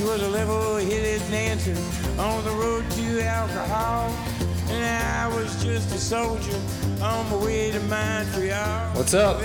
She was a level-headed dancer on the road to alcohol. And I was just a soldier on my way to Montreal. What's up?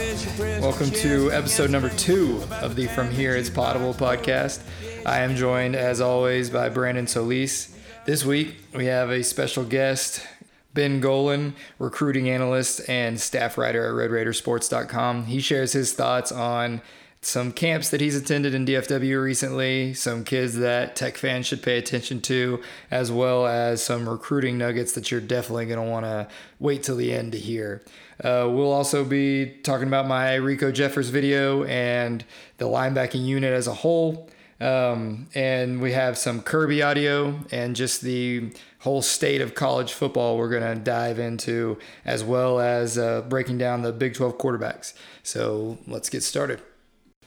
Welcome to episode number two of the From Here It's Potable podcast. I am joined, as always, by Brandon Solis. This week, we have a special guest, Ben Golan, recruiting analyst and staff writer at RedRaidersports.com. He shares his thoughts on some camps that he's attended in DFW recently, some kids that tech fans should pay attention to, as well as some recruiting nuggets that you're definitely going to want to wait till the end to hear. Uh, we'll also be talking about my Rico Jeffers video and the linebacking unit as a whole. Um, and we have some Kirby audio and just the whole state of college football we're going to dive into, as well as uh, breaking down the Big 12 quarterbacks. So let's get started.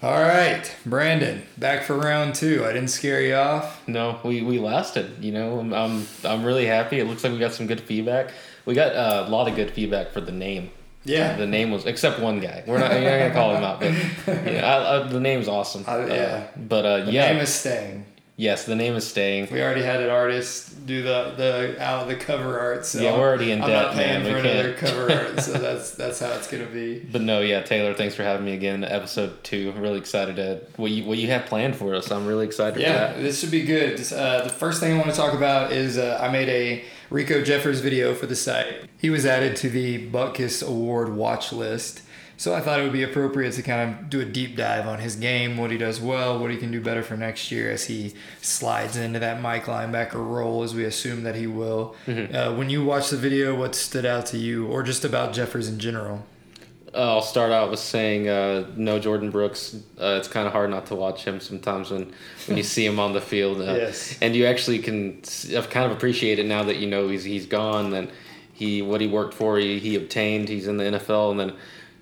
All right, Brandon, back for round two. I didn't scare you off. No, we, we lasted. You know, I'm, I'm I'm really happy. It looks like we got some good feedback. We got uh, a lot of good feedback for the name. Yeah, the name was except one guy. We're not, you're not gonna call him out, but yeah, I, I, the name's awesome. Uh, yeah, but uh, the yeah, name is staying. Yes, the name is staying. We already had an artist do the the out the cover art. So yeah, we're already in I'm debt, not paying man. for We another cover art, so that's that's how it's gonna be. But no, yeah, Taylor, thanks for having me again. Episode two. I'm really excited to what you what you have planned for us. I'm really excited Yeah, for that. this should be good. Uh, the first thing I want to talk about is uh, I made a Rico Jeffers video for the site. He was added to the Butkus Award watch list. So I thought it would be appropriate to kind of do a deep dive on his game, what he does well, what he can do better for next year as he slides into that Mike linebacker role, as we assume that he will. Uh, when you watched the video, what stood out to you, or just about Jeffers in general? Uh, I'll start out with saying uh, no Jordan Brooks. Uh, it's kind of hard not to watch him sometimes when, when you see him on the field. Uh, Yes. And you actually can kind of appreciate it now that you know he's he's gone. And he what he worked for, he, he obtained. He's in the NFL, and then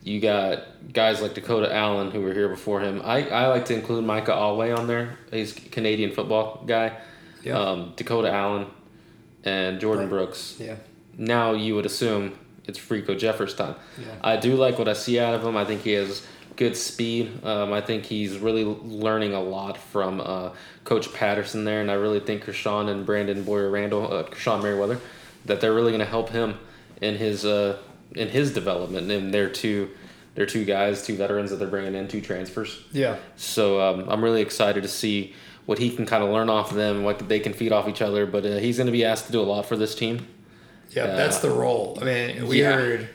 you got guys like Dakota Allen who were here before him. I, I like to include Micah Awe on there. He's Canadian football guy. Yeah. Um, Dakota Allen and Jordan Right. Brooks Yeah. now you would assume it's Rico Jeffers time. Yeah. I do like what I see out of him. I think he has good speed. Um, I think he's really learning a lot from uh, Coach Patterson there, and I really think Krishon and Brandon Bouyer-Randle, uh, Krishon Merriweather, that they're really going to help him in his uh, in his development. And they're two they're two guys, two veterans that they're bringing in, two transfers. Yeah. So um, I'm really excited to see what he can kind of learn off of them, what they can feed off each other. But uh, he's going to be asked to do a lot for this team. Yeah, Uh, that's the role. I mean, we yeah. heard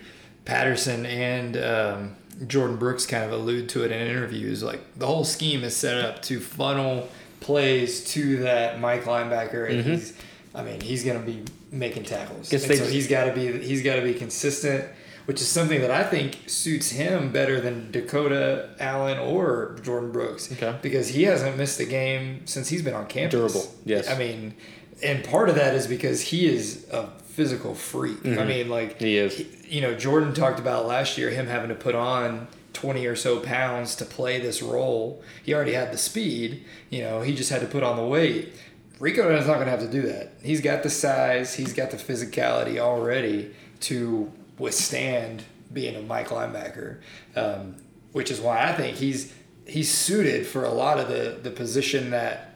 Patterson and um, Jordan Brooks kind of allude to it in interviews. Like the whole scheme is set up to funnel plays to that Mike linebacker, and he's, I mean, he's going to be making tackles. Guess And they so he's got to be he's got to be consistent, which is something that I think suits him better than Dakota Allen or Jordan Brooks. Okay. because he hasn't missed a game since he's been on campus. Durable, yes. I mean, and part of that is because he is a physical freak. I mean, like Mm-hmm. He is. you know, Jordan talked about last year him having to put on twenty or so pounds to play this role. He already had the speed. You know, he just had to put on the weight. Rico is not going to have to do that. He's got the size. He's got the physicality already to withstand being a Mike linebacker, um, which is why I think he's he's suited for a lot of the the position that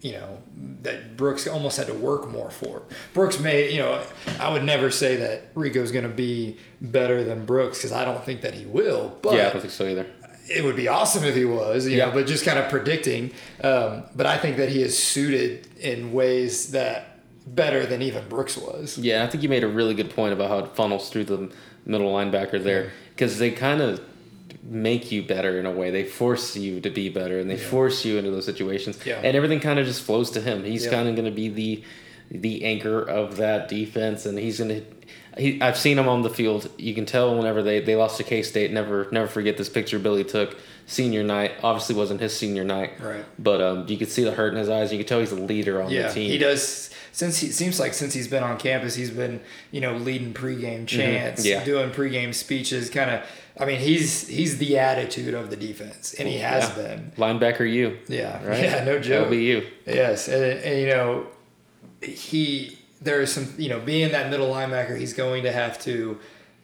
you know that Brooks almost had to work more for. Brooks may, you know, I would never say that Rico's going to be better than Brooks because I don't think that he will. But yeah, I don't think so either. It would be awesome if he was, you Yeah. know. But just kind of predicting. Um, but I think that he is suited in ways that better than even Brooks was. Yeah, I think you made a really good point about how it funnels through the middle linebacker there because they kind of make you better in a way. They force you to be better and they Yeah. force you into those situations. Yeah. And everything kind of just flows to him. He's Yeah. kind of going to be the the anchor of that defense and he's going to he, I've seen him on the field. You can tell whenever they, they lost to K State. Never never forget this picture Billy took senior night. Obviously wasn't his senior night, Right. But um, you could see the hurt in his eyes. You could tell he's a leader on Yeah, the team. he does. Since he seems like since he's been on campus, he's been you know leading pregame chants, Mm-hmm. Yeah. doing pregame speeches. Kind of, I mean, he's he's the attitude of the defense, and he has Yeah. been. Linebacker, you. Yeah, Right? yeah, no joke. You. Yes, and, and you know, he there is some you know being that middle linebacker, he's going to have to,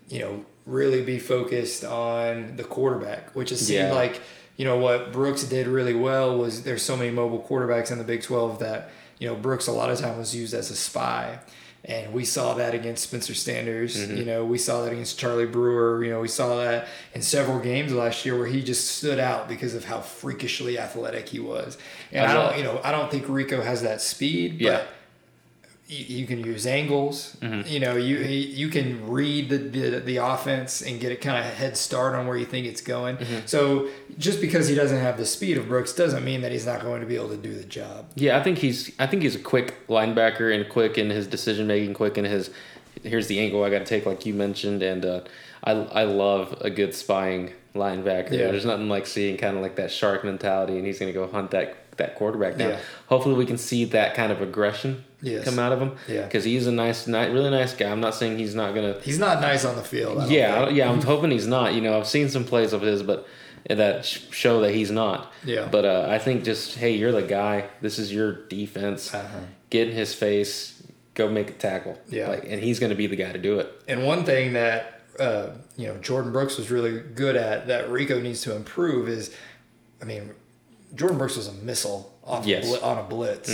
you know, really be focused on the quarterback, which it seemed Yeah. like you know what Brooks did really well was there's so many mobile quarterbacks in the Big 12 that you know Brooks a lot of time was used as a spy. And we saw that against Spencer Sanders. Mm-hmm. You know, we saw that against Charlie Brewer. You know, we saw that in several games last year where he just stood out because of how freakishly athletic he was. And I I don't, you know, I don't think Rico has that speed, Yeah. You, you can use angles. Mm-hmm. You know, you you can read the, the the offense and get a kind of head start on where you think it's going. Mm-hmm. So just because he doesn't have the speed of Brooks doesn't mean that he's not going to be able to do the job. Yeah, I think he's I think he's a quick linebacker and quick in his decision making, quick in his here's the angle I got to take, like you mentioned, and uh, I I love a good spying linebacker. Yeah. There's nothing like seeing kind of like that shark mentality, and he's going to go hunt that that quarterback down. Yeah. Hopefully, we can see that kind of aggression Yes. come out of him. Yeah. because he's a nice, ni- really nice guy. I'm not saying he's not gonna. He's not nice on the field. I Yeah, yeah. I'm hoping he's not. You know, I've seen some plays of his, but that show that he's not. Yeah. But uh, I think just hey, you're the guy. This is your defense. Uh-huh. Get in his face. Go make a tackle. Yeah. Like, and he's going to be the guy to do it. And one thing that uh, you know Jordan Brooks was really good at that Rico needs to improve is, I mean, Jordan Brooks was a missile on, Yes. Mm-hmm. bli- on a blitz.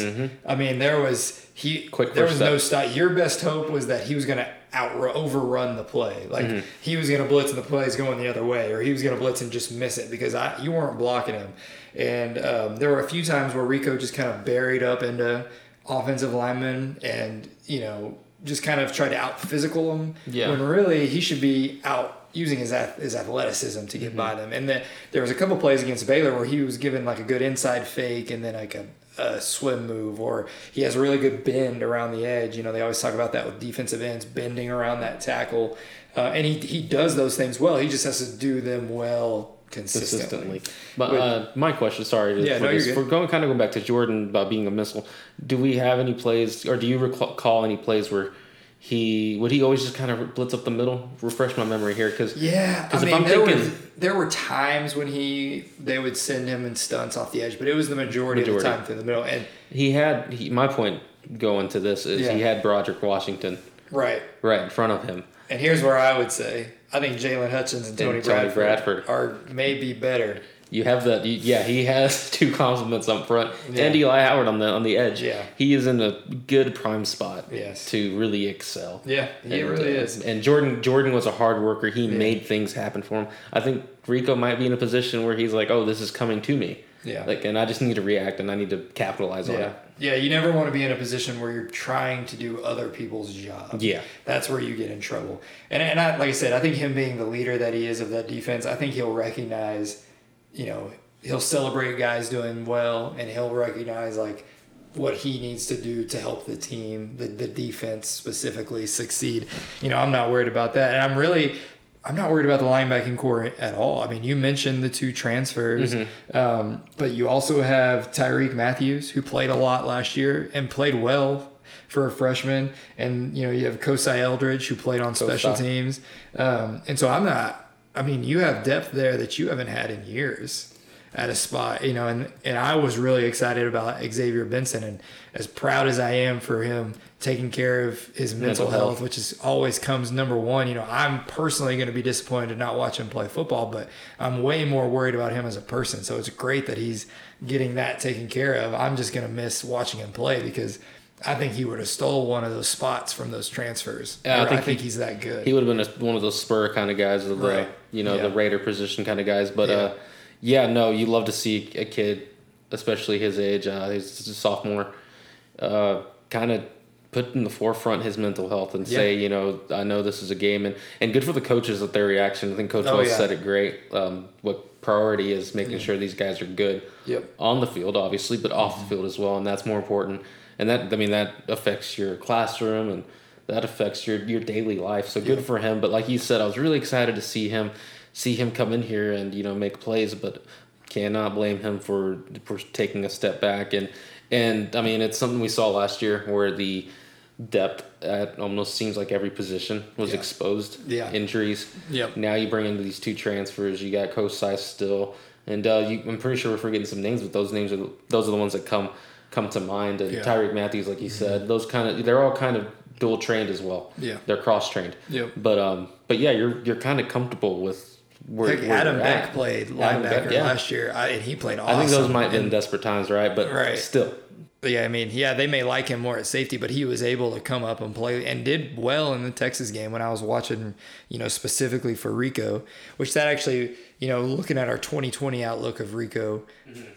I mean, there was he Quick there was no stop. Your best hope was that he was going to out overrun the play. Like Mm-hmm. he was going to blitz and the play is going the other way, or he was going to blitz and just miss it because I you weren't blocking him. And um, there were a few times where Rico just kind of buried up into offensive linemen and you know just kind of tried to out physical them. Yeah. When really he should be out using his his athleticism to get Mm-hmm. by them. And then there was a couple plays against Baylor where he was given like a good inside fake and then like a, a swim move, or he has a really good bend around the edge. You know, they always talk about that with defensive ends bending around that tackle, uh, and he he does those things well. He just has to do them well consistently. consistently. But uh, my question, sorry, Yeah, for no, this, we're going kind of going back to Jordan about being a missile. Do we have any plays, or do you recall any plays where he would he always just kind of blitz up the middle? Refresh my memory here, because Yeah, I 'Cause if mean, I'm there thinking- was there were times when he they would send him in stunts off the edge, but it was the majority, of the time through the middle. And he had he, my point going to this is Yeah. he had Broderick Washington right, right in front of him. and here's where I would say I think Jaylon Hutchings and Tony, And Tony Bradford, Bradford. are maybe better. You have that. you- Yeah, he has two compliments up front, Yeah. and Eli Howard on the on the edge. Yeah. he is in a good prime spot. Yes. to really excel. Yeah, he And, really uh, is. And Jordan Jordan was a hard worker. He made things happen for him. I think Rico might be in a position where he's like, "Oh, this is coming to me." Yeah. Like, and I just need to react, and I need to capitalize on Yeah, it. yeah. You never want to be in a position where you're trying to do other people's job. Yeah. that's where you get in trouble. And and I, like I said, I think him being the leader that he is of that defense, I think he'll recognize, you know, he'll celebrate guys doing well, and he'll recognize like what he needs to do to help the team, the the defense specifically succeed. You know, I'm not worried about that, and I'm really. I'm not worried about the linebacking core at all. I mean, you mentioned the two transfers, um, but you also have Tyrique Matthews, who played a lot last year and played well for a freshman, and you know you have Kosi Eldridge, who played on special teams, um, and so I'm not. I mean, you have depth there that you haven't had in years at a spot, you know, and and I was really excited about Xavier Benson, and as proud as I am for him taking care of his mental, Mental health, health. which is always comes number one. You know, I'm personally going to be disappointed to not watch him play football, but I'm way more worried about him as a person. So it's great that he's getting that taken care of. I'm just going to miss watching him play because. I think he would have stole one of those spots from those transfers. Yeah, I Or I think think, he- he's that good. He would have been a, one of those spur kind of guys, the Right. you know Yeah. the Raider position kind of guys. But Yeah. uh, yeah, no, you love to see a kid, especially his age. Uh, he's a sophomore, uh, kind of put in the forefront his mental health and say, you know, I know this is a game, and and good for the coaches with their reaction. I think Coach Oh, Wells yeah. said it great. Um, what priority is making sure these guys are good Yep. on the field, obviously, but off the field as well, and that's more important. And that I mean that affects your classroom and that affects your your daily life. So good for him. But like you said, I was really excited to see him see him come in here and you know make plays, but cannot blame him for for taking a step back and and I mean it's something we saw last year where the depth at almost seems like every position was Yeah. exposed. Yeah. Injuries. Yep. Now you bring in these two transfers. You got Kosi still, and uh, you, I'm pretty sure we're forgetting some names, but those names are those are the ones that come come to mind. And Yeah. Tyrique Matthews, like you said, those kind of they're all kind of dual trained as well. Yeah. they're cross trained. Yep. But um, but yeah, you're you're kind of comfortable with where, Heck, where Adam Beck at. played linebacker Beck, yeah. last year, I, and he played awesome. I think those might have been desperate times, right? But Right. still, Yeah, I mean, yeah, they may like him more at safety, but he was able to come up and play and did well in the Texas game when I was watching, you know, specifically for Rico, which that actually, you know, looking at our 2020 outlook of Rico,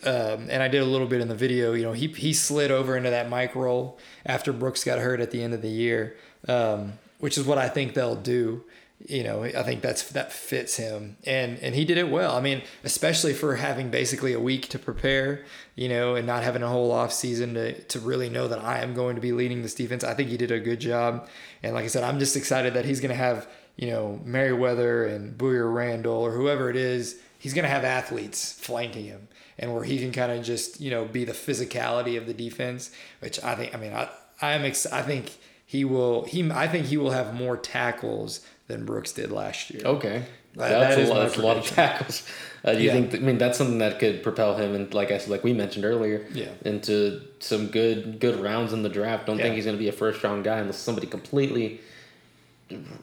um, and I did a little bit in the video, you know, he, he slid over into that Mike role after Brooks got hurt at the end of the year, um, which is what I think they'll do. You know, I think that's that fits him, and and he did it well. I mean, especially for having basically a week to prepare, you know, and not having a whole off season to to really know that I am going to be leading this defense. I think he did a good job, and like I said, I'm just excited that he's going to have you know Merriweather and Bouyer-Randle or whoever it is. He's going to have athletes flanking him, and where he can kind of just you know be the physicality of the defense, which I think. I mean, I I'm ex- I think he will. He I think he will have more tackles than Brooks did last year. okay, That- that's that a lot. That's a lot of tackles. Uh, do you Yeah. think? I mean, that's something that could propel him, and like I said, like we mentioned earlier, Yeah. into some good good rounds in the draft. Don't Yeah. think he's going to be a first round guy unless somebody completely.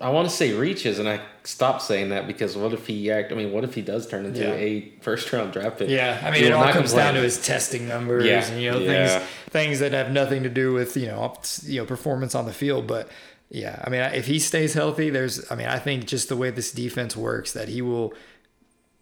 I want to say reaches, and I stop saying that because what if he act? I mean, what if he does turn into Yeah. a first round draft pick? Yeah, I mean, it all comes complain. down to his testing numbers and you know things things that have nothing to do with you know you know performance on the field. But yeah, I mean, if he stays healthy, there's I mean, I think just the way this defense works, that he will,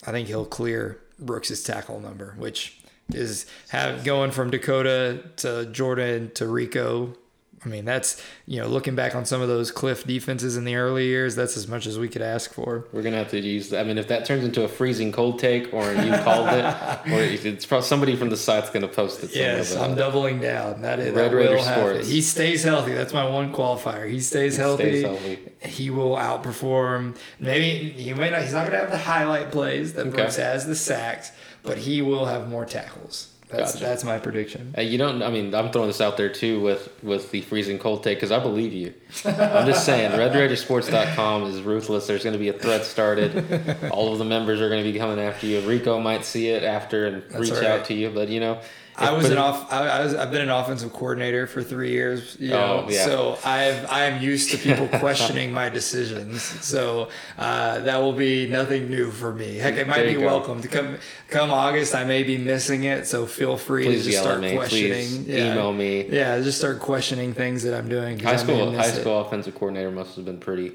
I think he'll clear Brooks's tackle number, which is have going from Dakota to Jordan to Rico. I mean, that's you know looking back on some of those Kliff defenses in the early years, that's as much as we could ask for. We're gonna have to use. I mean, if that turns into a freezing cold take, or you called it, or it's probably somebody from the site's gonna post it. Yes, I'm doubling down. That is Red that Raider. Sports. He stays healthy. That's my one qualifier. He stays healthy. stays healthy. He will outperform. Maybe he may not. He's not going to have the highlight plays that Okay. Brooks has, the sacks, but he will have more tackles. That's Gotcha. that's my prediction. Hey, you don't. I mean, I'm throwing this out there too with with the freezing cold take because I believe you. I'm just saying, RedRaidersports.com is ruthless. There's going to be a thread started. All of the members are going to be coming after you. Rico might see it after and That's reach right. out to you, but you know, I was an it- off. I, I was. I've been an offensive coordinator for three years. You know, Oh, yeah. So I've. I am used to people questioning my decisions. So uh, that will be nothing new for me. Heck, it might be go. welcome to come. Come August, I may be missing it. So feel free Please to just start me. questioning. Please yeah. email me. Yeah, just start questioning things that I'm doing. High school, high it. school offensive coordinator must have been pretty.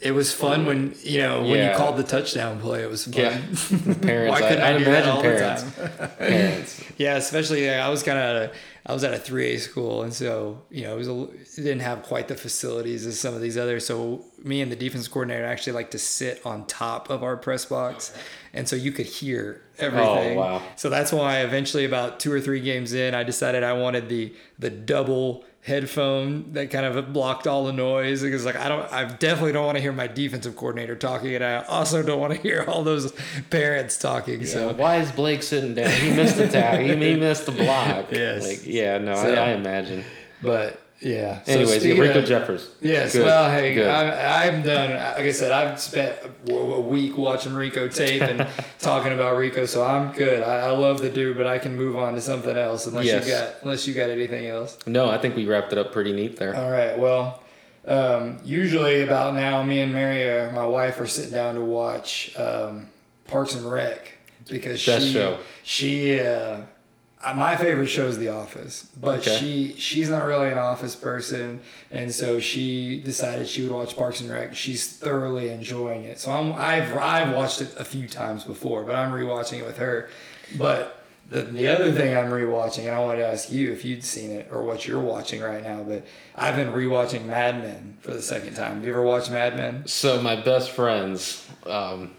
It was fun when you know when you called the touchdown play. It was fun. Yeah, parents. Why I, couldn't I, do that imagine all parents. the time? parents. Yeah, especially yeah, I was kind of at a I was at a three A school, and so you know it was a, it didn't have quite the facilities as some of these others. So me and the defense coordinator actually like to sit on top of our press box, and so you could hear everything. Oh, wow. So that's why eventually, about two or three games in, I decided I wanted the the double headphone that kind of blocked all the noise because like I don't I definitely don't want to hear my defensive coordinator talking and I also don't want to hear all those parents talking So so why is Blake sitting down? He missed the tag. He, he missed the block. Yes. Like yeah, no, So- I, I imagine. but yeah So Anyways, Rico Jeffers. Yes. Good, Well, hey, good. I, I'm done. Like I said, I've spent a, week watching Rico tape and talking about Rico, so I'm good. I, I love the dude, but I can move on to something else unless Yes. you got unless you got anything else. No, I think we wrapped it up pretty neat there. All right. Well, um, usually about now, me and Mary, uh, my wife, are sitting down to watch um, Parks and Rec because Best she show. she. Uh, my favorite show is The Office, but Okay. she she's not really an Office person, and so she decided she would watch Parks and Rec. She's thoroughly enjoying it. So I'm I've I've watched it a few times before, but I'm rewatching it with her. But the, the other thing I'm rewatching, and I wanted to ask you if you'd seen it or what you're watching right now, but I've been rewatching Mad Men for the second time. Have you ever watched Mad Men? So my best friends, um,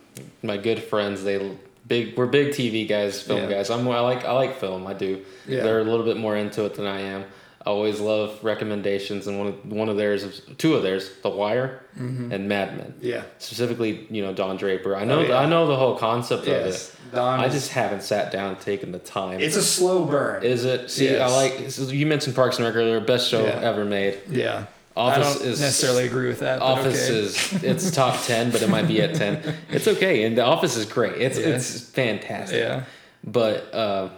my good friends, they big. We're big TV guys, film Yeah. guys. I'm. I like. I like film. I do. Yeah. They're a little bit more into it than I am. I always love recommendations, and one of one of theirs, two of theirs, The Wire mm-hmm. and Mad Men. Yeah. Specifically, you know Don Draper. I know. Oh, yeah. I know the whole concept Yes. of it. Don I is- just haven't sat down and taken the time. It's a slow burn. Is it? See, Yes. I like. You mentioned Parks and Rec earlier. Best show Yeah. ever made. yeah. Office I don't is necessarily agree with that. Office okay. is it's top ten, but it might be at ten. It's okay, and the Office is great. It's Yeah. it's fantastic. Yeah. But uh,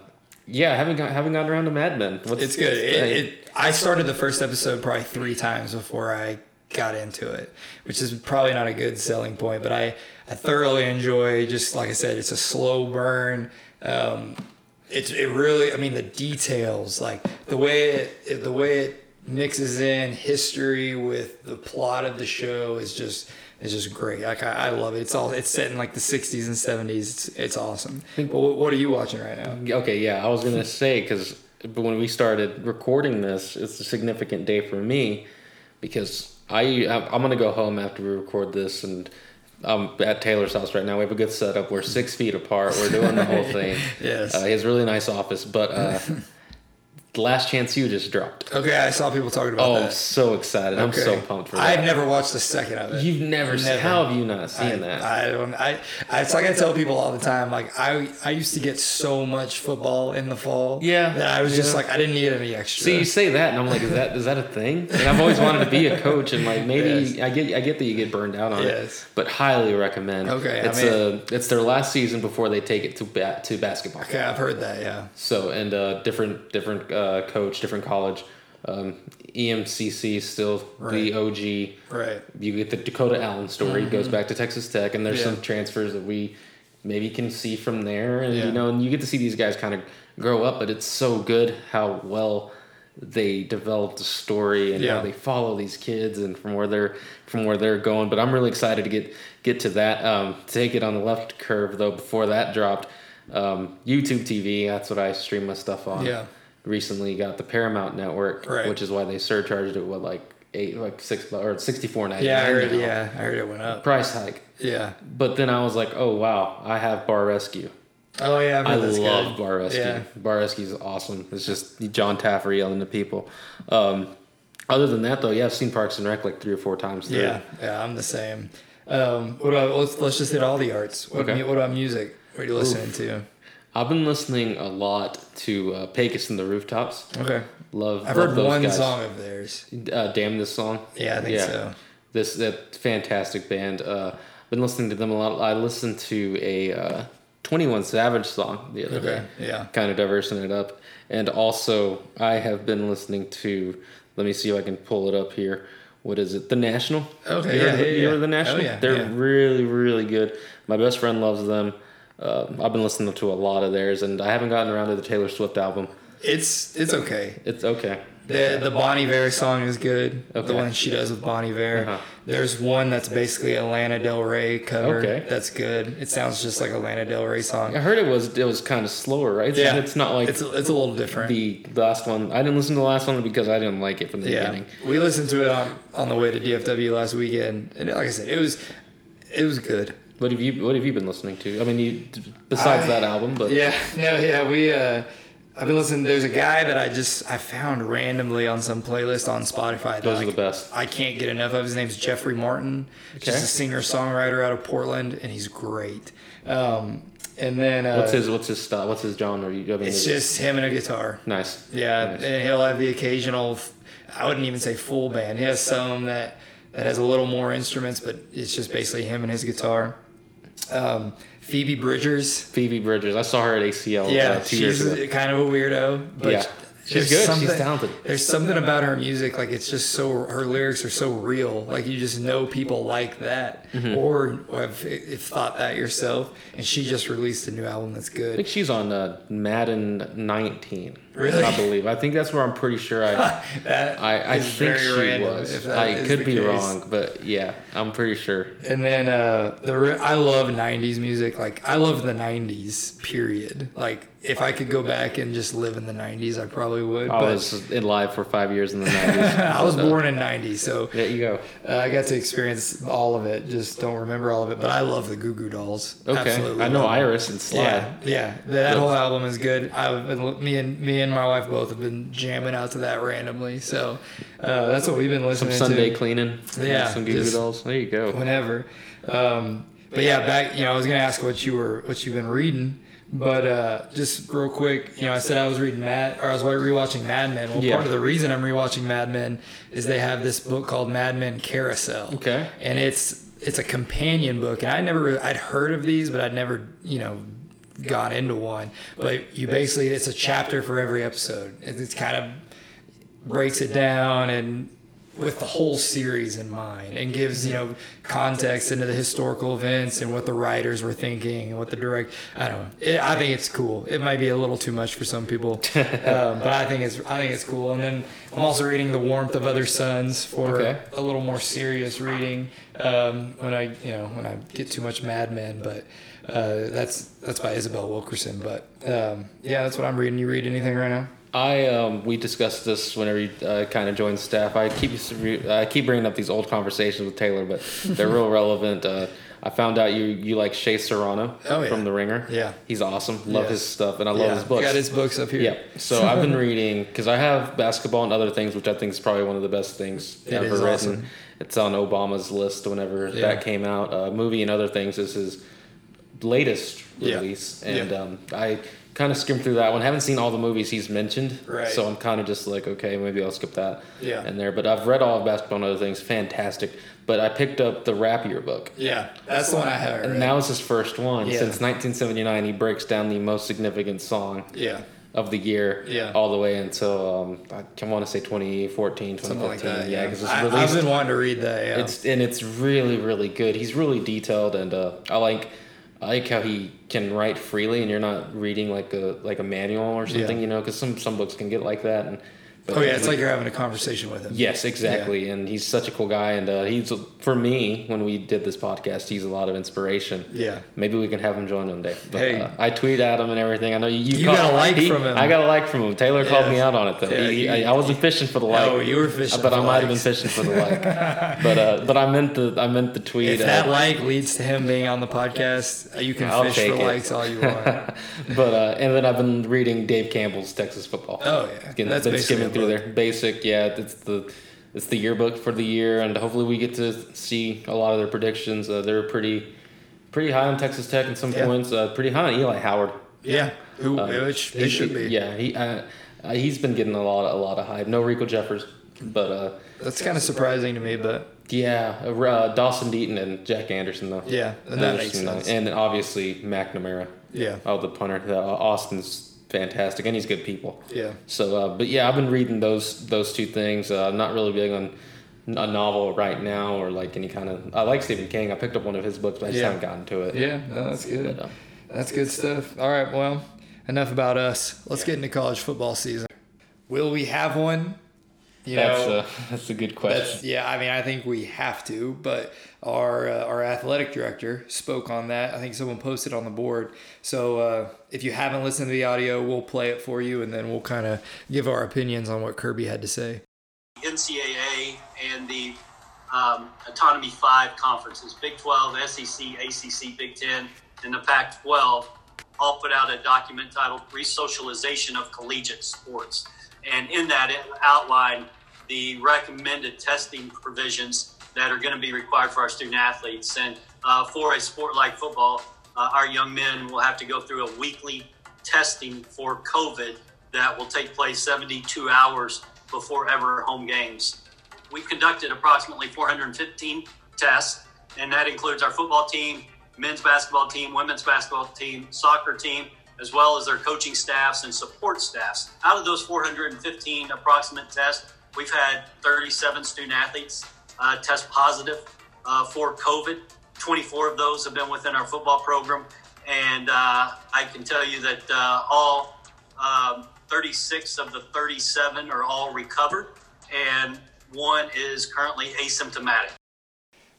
yeah, haven't got haven't gotten around to Mad Men. What's, It's good. It, it, I started the first episode probably three times before I got into it, which is probably not a good selling point. But I I thoroughly enjoy just like I said, it's a slow burn. Um, it's it really I mean the details like the way it the way it mixes in history with the plot of the show is just is just great. Like I, I love it. It's all it's set in like the '60s and '70s. It's it's awesome. What, what are you watching right now? Okay, yeah, I was gonna say because but when we started recording this, it's a significant day for me because I I'm gonna go home after we record this and. I'm at Taylor's house right now. We have a good setup. We're six feet apart. We're doing the whole thing. Yes. Uh, he has a really nice office, but uh, The Last Chance U just dropped. Okay, I saw people talking about Oh, I'm so excited. I'm so pumped for that. I've never watched a second of it. You've never, seen How have you not seen I, that? I don't. I, I. It's like I tell people all the time. Like I, I used to get so much football in the fall. Yeah, That I was just like I didn't need any extra. See, you say that, and I'm like, is that is that a thing? And I've always wanted to be a coach, and like maybe Yes. I get I get that you get burned out on Yes. it, but highly recommend. Okay, I it's mean- a it's their last season before they take it to ba- to basketball. okay, I've heard that. Yeah. So and uh, different different uh, coach, different college. Um, EMCC still Right. the OG. Right. You get the Dakota Allen story goes back to Texas Tech, and there's Mm-hmm. Yeah. some transfers that we maybe can see from there, and Yeah. you know, and you get to see these guys kind of grow up. But it's so good how well they develop the story and Yeah. how they follow these kids and from where they're from where they're going. But I'm really excited to get get to that. Um, take it on the left curve though. Before that dropped, um, YouTube TV. That's what I stream my stuff on. Yeah. Recently got the Paramount Network, Right. which is why they surcharged it with like eight like six or sixty four ninety Yeah, I heard. Yeah, I heard it went up. Price hike. Yeah. But then I was like, oh wow, I have Bar Rescue. Oh yeah, I've I love good. Bar Rescue. Yeah. Bar Rescue is awesome. It's just Jon Taffer yelling to people. Um, other than that, though, yeah, I've seen Parks and Rec like three or four times. through. Yeah, yeah, I'm the same. Um, what about let's let's just hit all the arts. What, Okay. what about music? What are you listening to? I've been listening a lot to uh, Pecos and the Rooftops. Okay, Love. I've love heard one guys. song of theirs. Uh, Damn this song. Yeah, I think so. This that fantastic band. Uh, I've been listening to them a lot. I listened to a uh, Twenty One Savage song the other Okay, day. yeah. kind of diversing it up. And also, I have been listening to. Let me see if I can pull it up here. What is it? The National. Okay, you yeah, heard, yeah, you yeah. the National? Oh, yeah, They're yeah. really, really good. My best friend loves them. Uh, I've been listening to a lot of theirs, and I haven't gotten around to the Taylor Swift album. It's it's okay. It's okay. The the Bon Iver song is good. Okay. The one she does with Bon Iver. Uh-huh. There's one that's basically a Lana Del Rey cover. Okay. That's good. It sounds just like a Lana Del Rey song. I heard it was it was kind of slower, right? Yeah. It's not like It's it's a little different. the last one. I didn't listen to the last one because I didn't like it from the yeah, beginning. we listened to it on on the way to DFW last weekend, and like I said, it was it was good. What have you What have you been listening to? I mean, you besides I- that album, but Yeah, no, yeah, we. uh I've been listening. There's a guy that I just I found randomly on some playlist on Spotify. that Those I- are the best. I can't get enough of. His name's Jeffrey Martin. He's Okay. a singer songwriter out of Portland, and he's great. Um, and then uh, what's his What's his style? What's his genre? You- I mean, It's just him and a guitar. nice. Yeah, Nice. and he'll have the occasional. I wouldn't even say full band. He has some that that has a little more instruments, but it's just basically him and his guitar. Um, Phoebe Bridgers. Phoebe Bridgers. I saw her at ACL. Yeah, uh, two years she's ago. kind of a weirdo, but Yeah. She's there's good. She's something- talented. There's something about her music, like it's just so her lyrics are so real. Like you just know people like that, Mm-hmm. or have, have thought that yourself. And she just released a new album that's good. I think she's on uh, Madden 19. Really? I believe. I think that's where I'm pretty sure I. That I, I think she random, was. I could be case. wrong, but yeah, I'm pretty sure. And then uh, the I love '90s music. Like I love the '90s. Period. Like if I could go back and just live in the '90s, I probably would. I but was in live for five years in the 90s. I was so- born in '90s, so There you go. uh, I got to experience all of it. Just don't remember all of it. But I love the Goo Goo Dolls. Okay. Absolutely I know. Iris and Slide. Yeah, yeah. That whole album is good. I've been me and me and my wife both have been jamming out to that randomly. So uh, that's what we've been listening to. Some Sunday to. cleaning. Yeah, Some Goo Goo Dolls. There you go. whenever. Um, but yeah, back. You know, I was gonna ask what you were, what you've been reading, but uh, just real quick. You know, I said I was reading Mad, or I was rewatching Mad Men. Well, Yeah. part of the reason I'm rewatching Mad Men is they have this book called Mad Men Carousel. Okay. And it's it's a companion book, and I never I'd heard of these, but I'd never you know gone into one. But you basically it's a chapter for every episode. It's kind of breaks it down and with the whole series in mind and gives you know context into the historical events and what the writers were thinking and what the direct I don't know. It, I think it's cool. It might be a little too much for some people um, but I think it's I think it's cool. And then I'm also reading the warmth of other suns for Okay. a little more serious reading um, when I you know when I get too much Mad Men but uh, that's that's by Isabel Wilkerson but um, yeah that's what I'm reading. You read anything right now I um, we discussed this whenever you uh, kind of joined staff. I keep I keep bringing up these old conversations with Taylor, but they're real relevant. Uh, I found out you you like Shea Serrano Oh, yeah. from The Ringer. Yeah. he's awesome. Love Yes. his stuff, and I love yeah his books. I got his books up here Yeah. So I've been reading because I have basketball and other things, which I think is probably one of the best things It ever is written. awesome. It's on Obama's list whenever Yeah. that came out. Uh, movie and other things is his latest Yeah. release, and Yeah. um, I kind of skimmed through that one. Haven't seen all the movies he's mentioned, Right. so I'm kind of just like, okay, maybe I'll skip that. Yeah. In there, but I've read all of basketball and other things. Fantastic. But I picked up the Rap Year book. Yeah, that's the one I have. And now it's his first one Yeah. since 1979. He breaks down the most significant song yeah, of the year Yeah. all the way until um, I want to say 2014, 2015. like that. Yeah, Yeah, because it's released. I've been wanting to read that. Yeah, It's and it's really really good. He's really detailed and uh, I like I like how he can write freely and you're not reading like a like a manual or something, Yeah. you know, because some some books can get like that. And but oh yeah, it's like you're having a conversation with him. Yes, exactly. And he's such a cool guy. And uh, he's, for me, when we did this podcast, he's a lot of inspiration. Yeah. Maybe we can have him join one day. But, Hey. uh, I tweet at him and everything. I know you. You got a like he- from him. I got a like from him. Taylor called me out on it though. Yeah, He- he- I, I wasn't fishing for the like. No, you were fishing But I might have been fishing for the like. but uh, but I meant the I meant the tweet. If uh, that like leads to him being on the podcast, uh, you can I'll fish for it. likes all you want. but uh, and then I've been reading Dave Campbell's Texas Football. Oh, yeah. That's basically skimming through book. there. Basic, yeah. It's the it's the yearbook for the year, and hopefully we get to see a lot of their predictions. Uh, they're pretty pretty high on Texas Tech in some Yeah. points. Uh, pretty high on Eli Howard. yeah, who Uh, which they he- should be. Yeah, he uh, uh, he's been getting a lot a lot of hype. No Rico Jeffers, but uh, That's kind of surprising to me, but yeah, uh, Dawson Deaton and Jack Anderson though. yeah, and that Those, makes sense. And then obviously McNamara. yeah, Oh, the punter. Uh, Austin's fantastic, and he's good people. yeah, So, uh, but yeah, I've been reading those those two things. Uh, I'm not really big on a novel right now, or like any kind of. I like Stephen King. I picked up one of his books, but I just Yeah. haven't gotten to it. yeah. No, that's good. But, uh, That's good stuff. All right, well, enough about us. Let's get into college football season. Will we have one? You that's know, a that's a good question. That's yeah. I mean, I think we have to, but our uh, our athletic director spoke on that. I think someone posted on the board. So uh, if you haven't listened to the audio, we'll play it for you, and then we'll kind of give our opinions on what Kirby had to say. NCAA and the um, Autonomy 5 conferences, Big 12, SEC, ACC, Big 10, and the Pac 12, all put out a document titled Resocialization of Collegiate Sports. And in that, it outlined the recommended testing provisions that are going to be required for our student athletes. And uh, for a sport like football, uh, our young men will have to go through a weekly testing for COVID that will take place 72 hours before ever home games. We've conducted approximately 415 tests, and that includes our football team, men's basketball team, women's basketball team, soccer team, as well as their coaching staffs and support staffs. Out of those 415 approximate tests, we've had 37 student athletes uh, test positive uh, for COVID. 24 of those have been within our football program, and uh, I can tell you that uh, all um, 36 of the 37 are all recovered, and one is currently asymptomatic.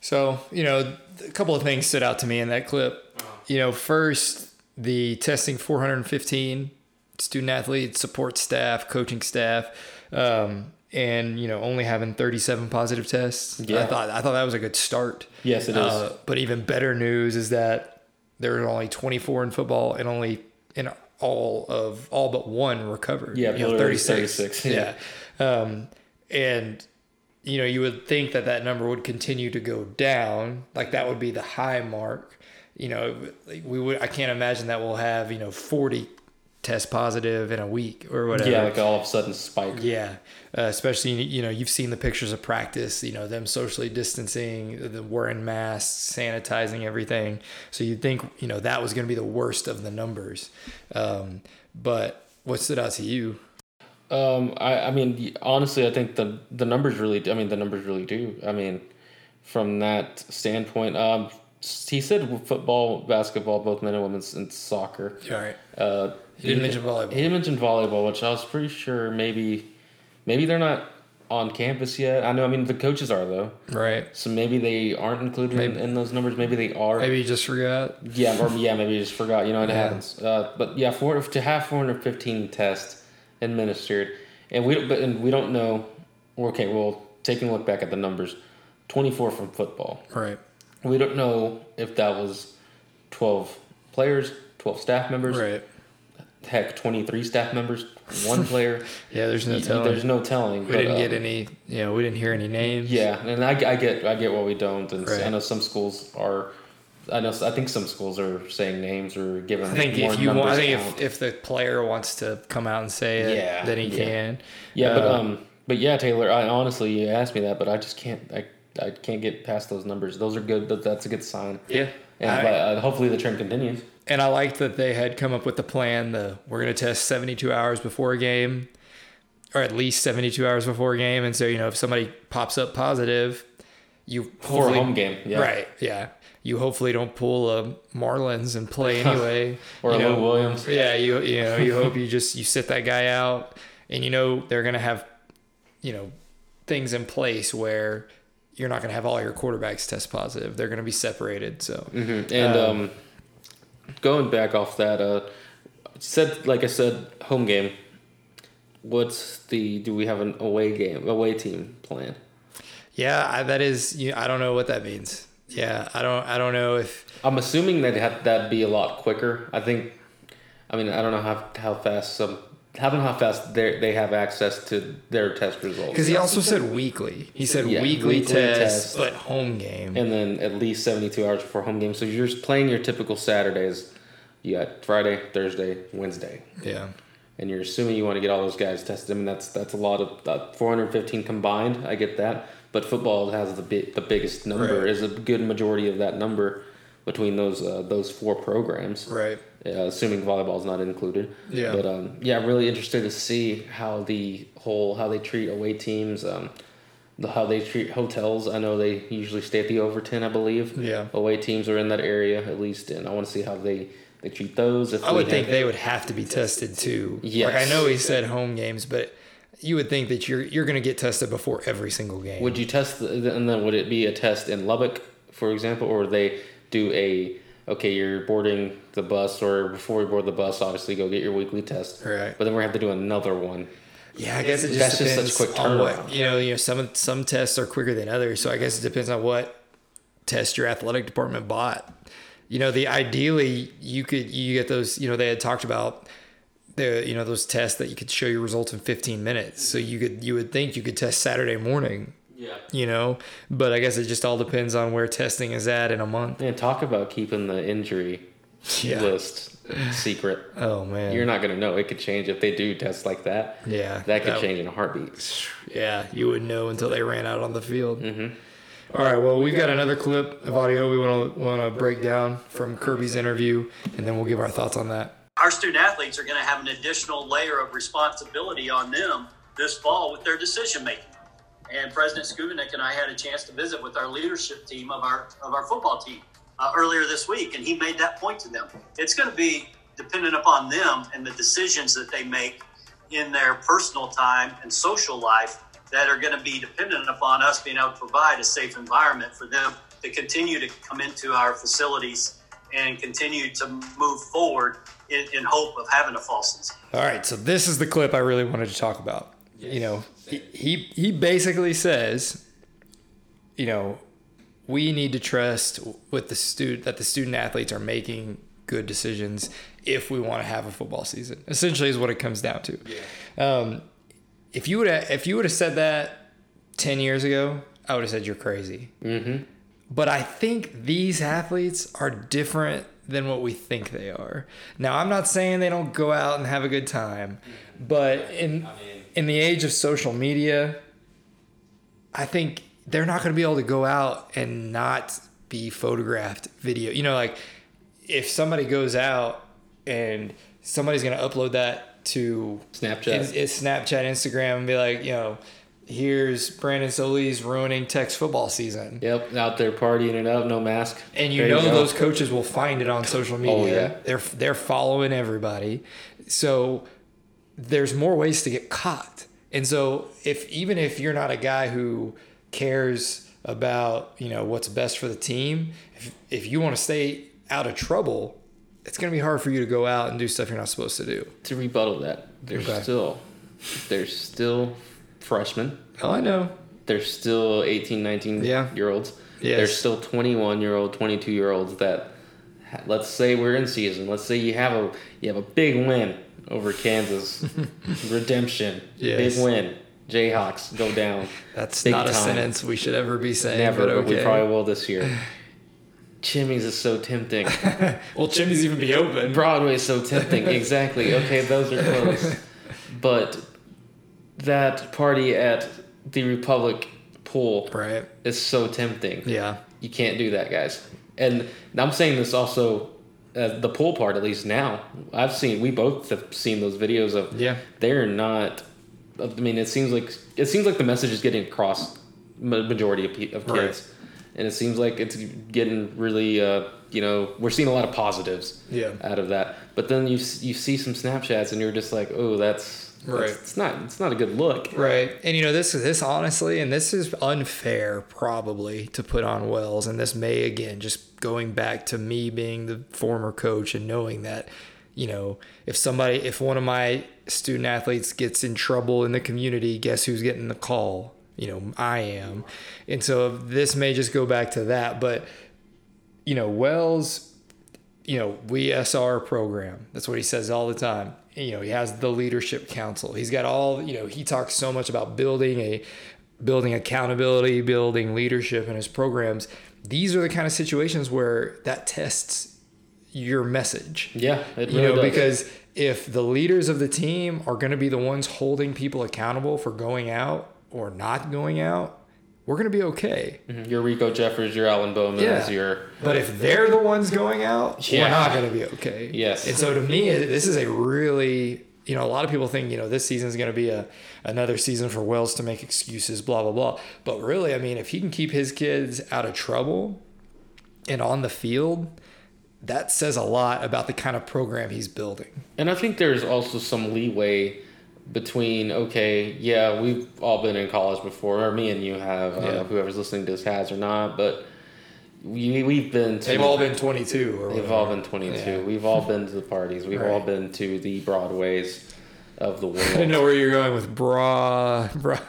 So, you know, a couple of things stood out to me in that clip. You know, first, the testing 415 student athletes, support staff, coaching staff, um, and you know, only having 37 positive tests. Yeah. I thought I thought that was a good start. Yes, it is. Uh, but even better news is that there are only 24 in football and only in all of all but one recovered. Yeah, you know, 36. 36, Yeah. yeah. Um, and you know, you would think that that number would continue to go down. Like that would be the high mark. You know, we would. I can't imagine that we'll have you know 40 test positive in a week or whatever. yeah, like all of a sudden spike. Yeah, uh, especially you know you've seen the pictures of practice. You know them socially distancing, the wearing masks, sanitizing everything. So you'd think you know that was going to be the worst of the numbers. Um, but what stood out to you? Um, I, I mean, honestly, I think the the numbers really. I mean, the numbers really do. I mean, from that standpoint, um, he said football, basketball, both men and women's, and soccer. All right. Uh, He didn't mention volleyball. He didn't mention volleyball, which I was pretty sure maybe, maybe they're not on campus yet. I know. I mean, the coaches are though, Right. so maybe they aren't included in, in those numbers. Maybe they are. Maybe you just forgot. Yeah, or yeah, maybe you just forgot. You know, it Yeah. happens. Uh, but yeah, four to have 415 tests administered, and we but and we don't know. Okay, well, taking a look back at the numbers, 24 from football. Right. We don't know if that was 12 players, 12 staff members. Right. Heck, 23 staff members, one player. Yeah, there's no telling. There's no telling. we but, didn't uh, get any, you know, we didn't hear any names. Yeah, and I, I get I get why we don't, and Right. I know some schools are. I know I think some schools are saying names or giving. I think if you want, I think count. if, if the player wants to come out and say it, Yeah, then he yeah. can. Yeah, but Uh, um, but yeah, Taylor. I honestly, you asked me that, but I just can't. I I can't get past those numbers. Those are good. That, that's a good sign. Yeah. And I- but, uh, hopefully the trend continues. And I liked that they had come up with the plan. The we're going to test 72 hours before a game, or at least 72 hours before a game. And so you know, if somebody pops up positive, you For a home game, yeah. right? Yeah, you hopefully don't pull a Marlins and play anyway, Or you a know, Lou Williams. Yeah, you you know you hope you just you sit that guy out, and you know they're going to have, you know, things in place where you're not going to have all your quarterbacks test positive. They're going to be separated. So And um, going back off that, uh, said like I said, home game. What's the? Do we have an away game, away team plan? Yeah, I, that is. You, I don't know what that means. Yeah, I don't. I don't know if. I'm assuming that that'd be a lot quicker. I think. I mean, I don't know how how fast some. I don't how fast they they have access to their test results. Because he also said weekly. He said Yeah, weekly, weekly test, test. but home game. and then at least 72 hours before home game. So you're just playing your typical Saturdays. You got Friday, Thursday, Wednesday, yeah. and you're assuming you want to get all those guys tested. I mean, that's that's a lot of uh, 415 combined. I get that, but football has the big, the biggest number Right. is a good majority of that number between those uh, those four programs. Right. Uh, assuming volleyball is not included. Yeah. But um, yeah, really interested to see how the whole how they treat away teams. Um, the, how they treat hotels. I know they usually stay at the Overton, I believe. Yeah. Away teams are in that area at least, and I want to see how they they treat those. If I would think they would have to be tested too. Yes. Like I know he said home games, but you would think that you're you're going to get tested before every single game. Would you test, the, and then would it be a test in Lubbock, for example, or they do a okay, you're boarding the bus, or before you board the bus, obviously go get your weekly test. Right. But then we have to do another one. Yeah, I guess it just That's just depends such quick on what you know. You know, some some tests are quicker than others, so I guess it depends on what test your athletic department bought. You know, the ideally you could you get those. You know, they had talked about the you know those tests that you could show your results in 15 minutes. So you could you would think you could test Saturday morning. Yeah. You know, but I guess it just all depends on where testing is at in a month. And talk about keeping the injury Yeah. list secret. Oh man. You're not gonna know. It could change if they do tests like that. Yeah, That could that- change in a heartbeat. Yeah, you wouldn't know until they ran out on the field. Mm-hmm. All right, well, we've got another clip of audio we want to want to break down from Kirby's interview, and then we'll give our thoughts on that. our student athletes are going to have an additional layer of responsibility on them this fall with their decision making. And President Schovanec and I had a chance to visit with our leadership team of our of our football team uh, earlier this week, and he made that point to them. It's going to be dependent upon them and the decisions that they make in their personal time and social life that are going to be dependent upon us being able to provide a safe environment for them to continue to come into our facilities and continue to move forward in, in hope of having a fall season. All right, so this is the clip I really wanted to talk about. You know, he, he he basically says, you know, we need to trust with the student that the student athletes are making good decisions if we want to have a football season. Essentially, is what it comes down to. Um, if you would have if you would have said that ten years ago, I would have said you're crazy. Mm-hmm. But I think these athletes are different than what we think they are. Now, I'm not saying they don't go out and have a good time, but in in the age of social media, I think they're not going to be able to go out and not be photographed video. You know, like if somebody goes out and somebody's going to upload that to Snapchat. in- Snapchat, Instagram, and be like, you know, here's Brandon Solis ruining Tech's football season. Yep, out there partying it up, no mask. And you There know go. those coaches will find it on social oh, media. Oh, yeah. They're they're following everybody. So there's more ways to get caught. And so if even if you're not a guy who cares about, you know, what's best for the team, if if you want to stay out of trouble, it's going to be hard for you to go out and do stuff you're not supposed to do. to rebuttal that, there's Okay. still there's still freshmen. Oh, I know. There's still 18, 19 Yeah. year olds. Yes. There's still 21 year old, 22 year olds that let's say we're in season. Let's say you have a you have a big win over Kansas. Redemption. Yes. Big win. Jayhawks go down. That's Big not a sentence we should ever be saying. Never, but but we probably will this year. Chimy's is so tempting. Well, Chimy's even be open. Broadway's so tempting. Exactly. Okay, those are close. But that party at the Republic pool Right. is so tempting. Yeah. You can't do that, guys. And I'm saying this also, uh, the pool part at least now. I've seen, we both have seen those videos of. Yeah. They're not. I mean, it seems like it seems like the message is getting across majority of, of Right. kids, and it seems like it's getting really. Uh, you know, we're seeing a lot of positives Yeah. out of that. But then you you see some Snapchats, and you're just like, oh, that's Right. It's not. It's not a good look. Right. And you know, this this honestly, and this is unfair probably to put on Wells, and this may again just going back to me being the former coach and knowing that, you know, if somebody if one of my student athletes gets in trouble in the community, guess who's getting the call? You know, I am. And so this may just go back to that, but you know, Wells you know, we SR program. That's what he says all the time. You know, he has the leadership council. He's got all, you know, he talks so much about building a building accountability, building leadership in his programs. These are the kind of situations where that tests your message. Yeah, it You know, does. because if the leaders of the team are going to be the ones holding people accountable for going out or not going out, we're going to be okay. Mm-hmm. Your Rico Jeffers, your Alan Bowman, Yeah. your But if they're the ones going out, Yeah. we're not going to be okay. Yes. And so to me, this is a really, you know, a lot of people think, you know, this season is going to be a another season for Wells to make excuses, blah blah blah. But really, I mean, if he can keep his kids out of trouble and on the field, that says a lot about the kind of program he's building. And I think there's also some leeway between okay, yeah, we've all been in college before, or me and you have. I don't Yeah. know if whoever's listening to this has or not, but we we've been. To, They've all been 22 or They've whatever. all been 22. Yeah. We've all been to the parties. We've Right. all been to the Broadways of the world. I didn't know where you're going with bra, bra.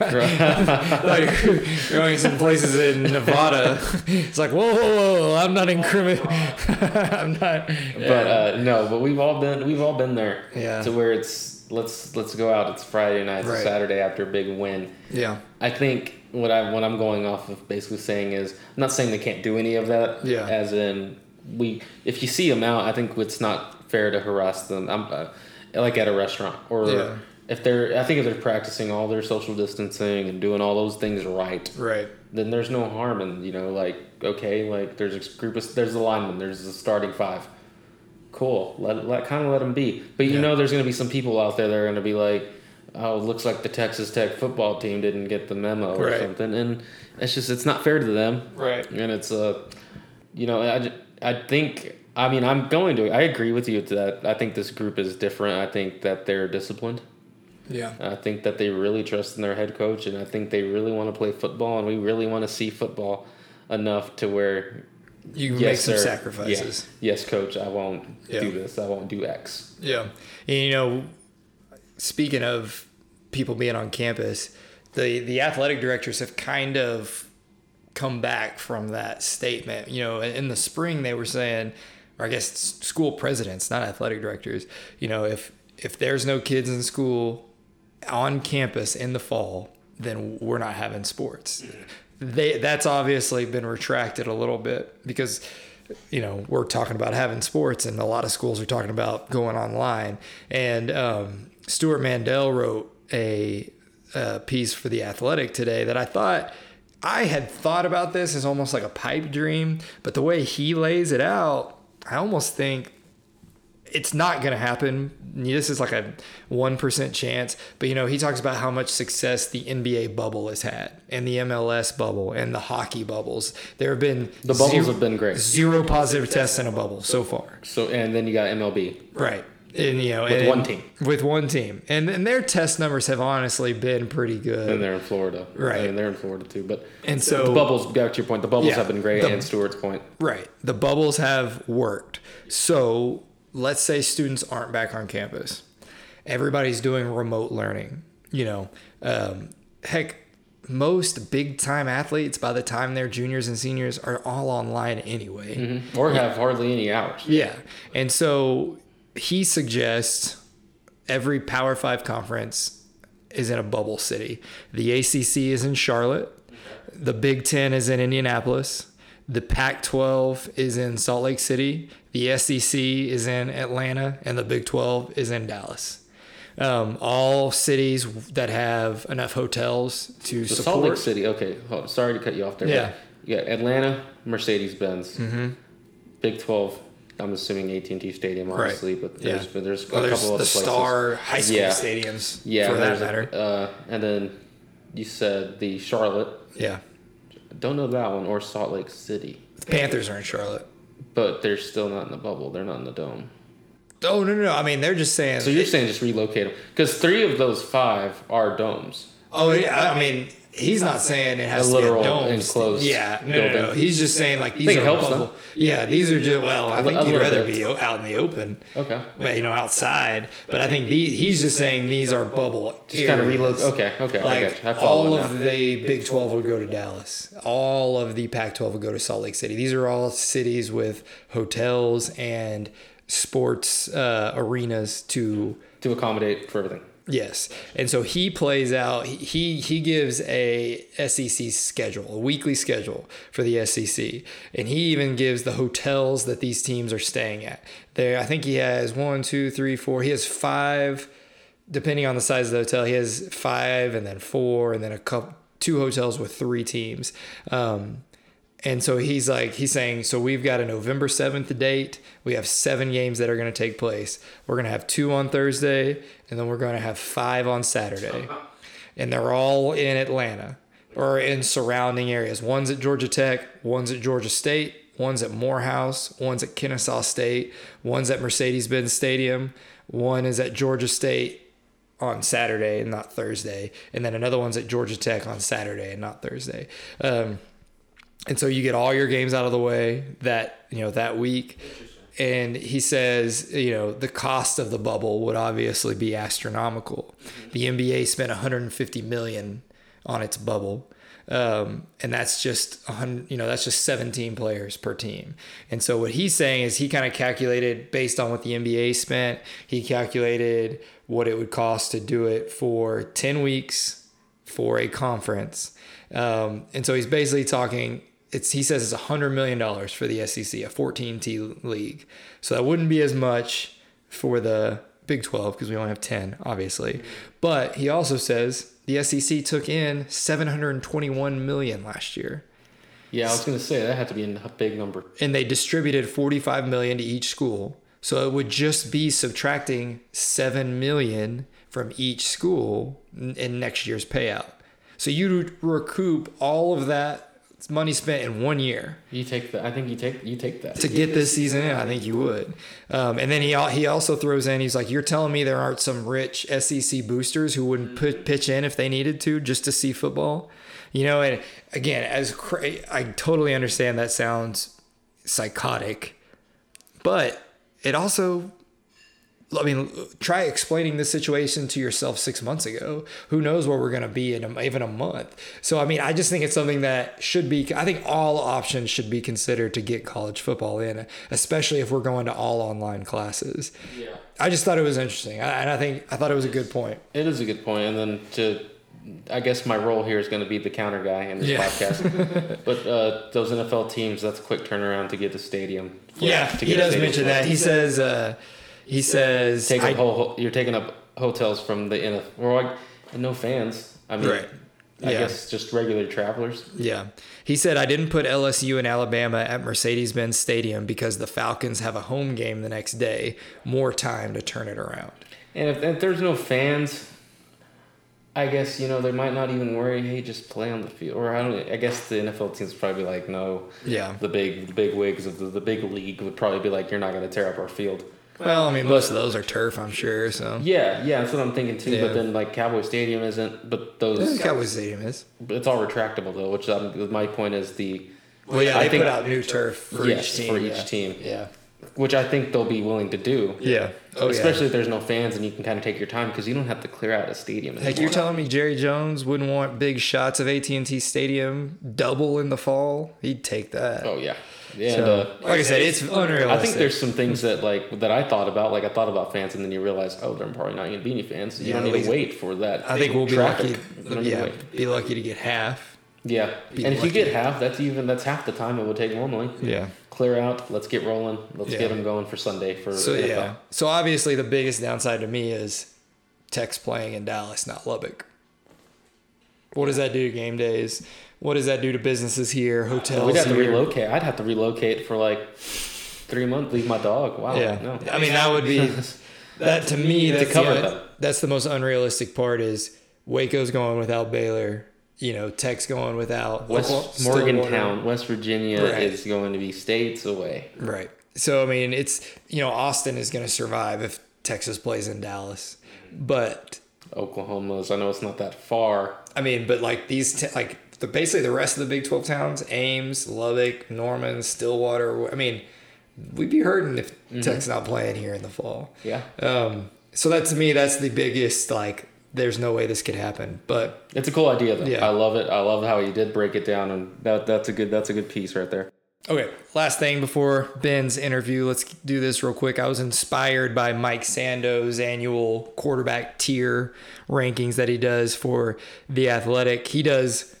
like you're going some places in Nevada. It's like, whoa, whoa, whoa! I'm not incriminating. I'm not. But uh, no, but we've all been we've all been there. Yeah. To where it's let's let's go out. It's Friday night, it's Right. Saturday after a big win. yeah, I think what I what I'm going off of basically saying is I'm not saying they can't do any of that. Yeah. As in we if you see them out, I think it's not fair to harass them. I'm uh, like at a restaurant or Yeah. if they're I think if they're practicing all their social distancing and doing all those things right, right. then there's no harm in you know like okay like there's a group of there's the lineman there's the starting five cool. Let, let kind of let them be. But you Yeah. know there's going to be some people out there that are going to be like oh it looks like the texas tech football team didn't get the memo or something. And it's just it's not fair to them. Right. and it's uh you know i, I think i mean i'm going to i agree with you that i think this group is different. I think that they're disciplined. Yeah. I think that they really trust in their head coach, and I think they really want to play football, and we really want to see football enough to where You yes, make some sir. sacrifices. Yeah. Yes, coach, I won't Yeah. do this. I won't do X. Yeah. And, you know, speaking of people being on campus, the the athletic directors have kind of come back from that statement. You know, in the spring they were saying, or I guess school presidents, not athletic directors, you know, if if there's no kids in school on campus in the fall, then we're not having sports. They that's obviously been retracted a little bit because you know we're talking about having sports and a lot of schools are talking about going online. And um, Stewart Mandel wrote a, a piece for the athletic today that i thought i had thought about this as almost like a pipe dream but the way he lays it out i almost think it's not going to happen. This is like a 1% chance. But, you know, he talks about how much success the NBA bubble has had and the MLS bubble and the hockey bubbles. There have been The bubbles have been great. Zero positive tests in a bubble so far. So and then you got MLB. Right. And, you know, With and- one team. With one team. And, and their test numbers have honestly been pretty good. And they're in Florida. Right. And they're in Florida too. But And so- the bubbles back to your point, the bubbles Yeah, have been great the- and Stewart's point. Right. The bubbles have worked. So let's say students aren't back on campus. Everybody's doing remote learning. You know, um, heck, most big time athletes, by the time they're juniors and seniors, are all online anyway. Or have hardly any hours. Yeah. And so he suggests every Power Five conference is in a bubble city. The ACC is in Charlotte. The Big Ten is in Indianapolis. The Pac 12 is in Salt Lake City. The SEC is in Atlanta. And the Big 12 is in Dallas. Um, all cities that have enough hotels to So support. Salt Lake City, okay. Oh, sorry to cut you off there. Yeah. got Atlanta, Mercedes Benz. Mm-hmm. Big 12, I'm assuming AT&T Stadium, obviously, but there's, Yeah. but there's a Well, there's couple the other places. Star high school Yeah. stadiums Yeah, for that a- matter. Uh, and then you said the Charlotte. yeah. Don't know that one or Salt Lake City, The Panthers are in Charlotte. but they're still not in the bubble. They're not in the dome. Oh no, no, no! I mean, they're just saying. So you're saying just relocate them because three of those five are domes. oh yeah, I mean, he's not saying it has A to literal be a dome. enclosed Yeah, no, no, no. He's just saying like these are helps bubble- them. Yeah, these are just well. I think you'd rather bit. be out in the open. Okay. But, you know, outside. But I think these, he's just saying these are bubble. Just kind of relocate. Okay, okay, I Like. I follow all now. of the Big 12 would go to Dallas. All of the Pac 12 would go to Salt Lake City. These are all cities with hotels and sports uh, arenas to to accommodate for everything. Yes, and so he plays out. He he gives a SEC schedule, a weekly schedule for the SEC, and he even gives the hotels that these teams are staying at. There, I think he has one, two, three, four. He has five, depending on the size of the hotel. He has five, and then four, and then a couple, two hotels with three teams. Um, and so he's like, he's saying, so we've got a November 7th date. We have seven games that are going to take place. We're going to have two on Thursday, and then we're going to have five on Saturday. And they're all in Atlanta or in surrounding areas. One's at Georgia Tech, one's at Georgia State, one's at Morehouse, one's at Kennesaw State, one's at Mercedes Benz Stadium, one is at Georgia State on Saturday and not Thursday, and then another one's at Georgia Tech on Saturday and not Thursday. Um, and so you get all your games out of the way that you know that week and he says you know the cost of the bubble would obviously be astronomical the nba spent 150 million on its bubble um, and that's just you know that's just 17 players per team and so what he's saying is he kind of calculated based on what the nba spent he calculated what it would cost to do it for 10 weeks for a conference. Um, and so he's basically talking. It's he says it's a hundred million dollars for the SEC, a 14 T league. So that wouldn't be as much for the Big 12 because we only have 10, obviously. But he also says the SEC took in 721 million last year, Yeah, I was gonna say that had to be a big number. and they distributed 45 million to each school. So it would just be subtracting 7 million from each school in in next year's payout. So you would recoup all of that money spent in one year You take that. I think you take you take that. to get this season in. I think you would. Um, and then he he also throws in. He's like, "You're telling me there aren't some rich SEC boosters who wouldn't put, pitch in if they needed to just to see football." You know, and again, as cra- I totally understand that sounds psychotic, but it also I mean, try explaining this situation to yourself six months ago. Who knows where we're going to be in a, even a month? So, I mean, I just think it's something that should be, I think all options should be considered to get college football in, especially if we're going to all online classes. Yeah. I just thought it was interesting. I- And I think, I thought it was a good point. It is a good point, and then to, I guess my role here is going to be the counter guy in this Yeah. podcast. but uh, those NFL teams, that's a quick turnaround to get the stadium. Yeah, to he get a does mention that. He says, uh, he says, Take I- up whole, you're taking up hotels from the NFL. Or like, no fans. I mean, Right. I Yeah. guess just regular travelers. Yeah. He said, I didn't put LSU and Alabama at Mercedes Benz Stadium because the Falcons have a home game the next day, more time to turn it around. And if, if there's no fans, I guess you know they might not even worry. Hey, just play on the field. Or I don't. I guess the NFL teams probably be like, no. Yeah. The big, the big wigs of the, the big league would probably be like, you're not going to tear up our field. Well, I mean, most of those are turf, I'm sure. So, Yeah, yeah, that's what I'm thinking too. Yeah. But then like Cowboy Stadium isn't. But those, Cowboy Stadium is. it's all retractable though. Which um, my point is the. Well, yeah, I they think- put out new turf for Yes, each team. for each yeah. team. Yeah. Which I think they'll be willing to do. Yeah. Oh, Especially yeah. if there's no fans and you can kind of take your time because you don't have to clear out a stadium. Like you're telling me Jerry Jones wouldn't want big shots of AT&T Stadium double in the fall? He'd take that. Oh yeah, yeah. So, uh, like I said, it's unrealistic. I think there's some things that like that I thought about. Like I thought about fans, and then you realize, oh, there are probably not going to be any fans. You Yeah, don't need to wait for that. I think we'll be traffic. lucky. You don't need to Yeah, be lucky to get half. Yeah, Be and if you get half, that's even that's half the time it would take normally. Yeah. Clear out. Let's get rolling. Let's Yeah. get them going for Sunday for So NFL. yeah. So obviously the biggest downside to me is Tex playing in Dallas, not Lubbock. What does that do to game days? What does that do to businesses here, hotels We'd have to relocate. I'd have to relocate for like three months. Leave my dog. Wow. Yeah. No. I mean that would be that to me To that's cover the, that's the most unrealistic part is Waco's going without Baylor, you know, Tech's going without West Morgantown, West Virginia Right. is going to be states away. Right. So I mean, it's you know Austin is going to survive if Texas plays in Dallas, but Oklahoma's. I know it's not that far. I mean, but like these te- like the basically the rest of the Big Twelve towns, Ames, Lubbock, Norman, Stillwater. I mean, we'd be hurting if Tech's not playing here in the fall. Yeah. Um. So that to me, that's the biggest like. There's no way this could happen, but It's a cool idea though. Yeah. I love it. I love how you did break it down, and that that's a good that's a good piece right there. Okay, last thing before Ben's interview, let's do this real quick. I was inspired by Mike Sando's annual quarterback tier rankings that he does for The Athletic. He does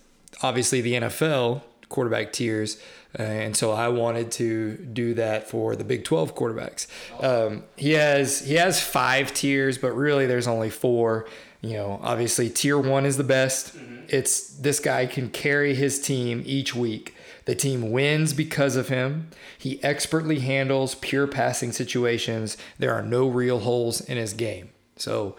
obviously the NFL quarterback tiers, uh, and so I wanted to do that for the Big 12 quarterbacks. Um, he has he has five tiers, but really there's only four. You know, obviously tier one is the best. It's this guy can carry his team each week. The team wins because of him. He expertly handles pure passing situations. There are no real holes in his game. So,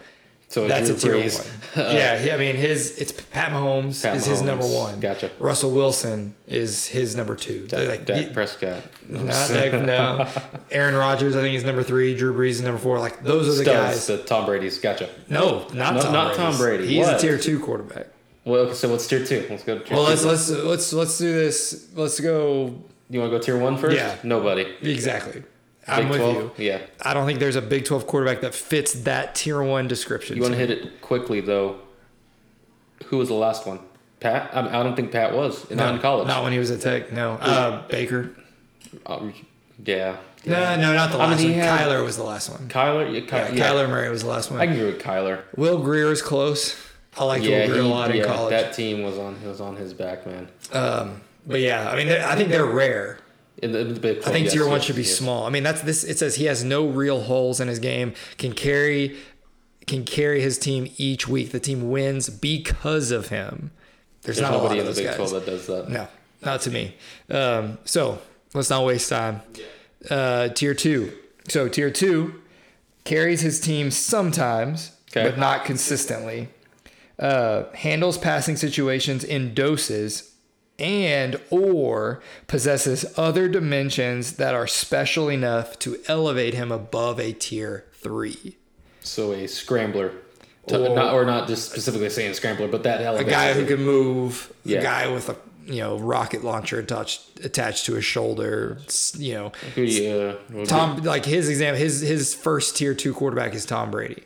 So that's Drew a tier Brees. one. Uh, yeah, he- I mean his it's Pat Mahomes Pat is his number one. Gotcha. Russell Wilson is his number two. Dak, Like, Dak Prescott. not Dak, no. Aaron Rodgers, I think he's number three. Drew Brees is number four. Like those are the Studs, guys. the Tom Brady's. Gotcha. No, not No, Tom not Brady's. Tom Brady. He's What? a tier two quarterback. Well, okay, so what's tier two? Let's go. To tier Well, two. let's let's let's let's do this. Let's go You want to go tier one first? Yeah. Nobody. exactly. I'm Big with 12? you. Yeah. I don't think there's a Big 12 quarterback that fits that tier one description. You want to hit it quickly though. Who was the last one? Pat. I, mean, I don't think Pat was in, no, in college. Not when he was at Tech. No, uh, Baker. Um, yeah. No, no, not the I mean, last one. had- Kyler was the last one. Kyler. Yeah, Ky- Yeah, yeah. Kyler Murray was the last one. I can agree with Kyler. Will Grier is close. I like Yeah, Will Grier he- a lot in college. that team was on was on his back, man. um, but yeah, I mean, I think they're rare. In the, in the Big I think yes, tier one should be small. I mean, that's this. It says he has no real holes in his game. Can carry, can carry his team each week. The team wins because of him. There's, There's not a lot nobody in the Big guys. 12 that does that. No, not to me. Um, so let's not waste time. Uh, tier two. So tier two carries his team sometimes, Okay. but not consistently. Uh, handles passing situations in doses and or possesses other dimensions that are special enough to elevate him above a tier three. So a scrambler, Or- not or not just specifically saying scrambler, but that A guy who can move, Yeah. a guy with a you know rocket launcher attached attached to his shoulder. You know, you, uh, Tom like his example his his first tier two quarterback is Tom Brady.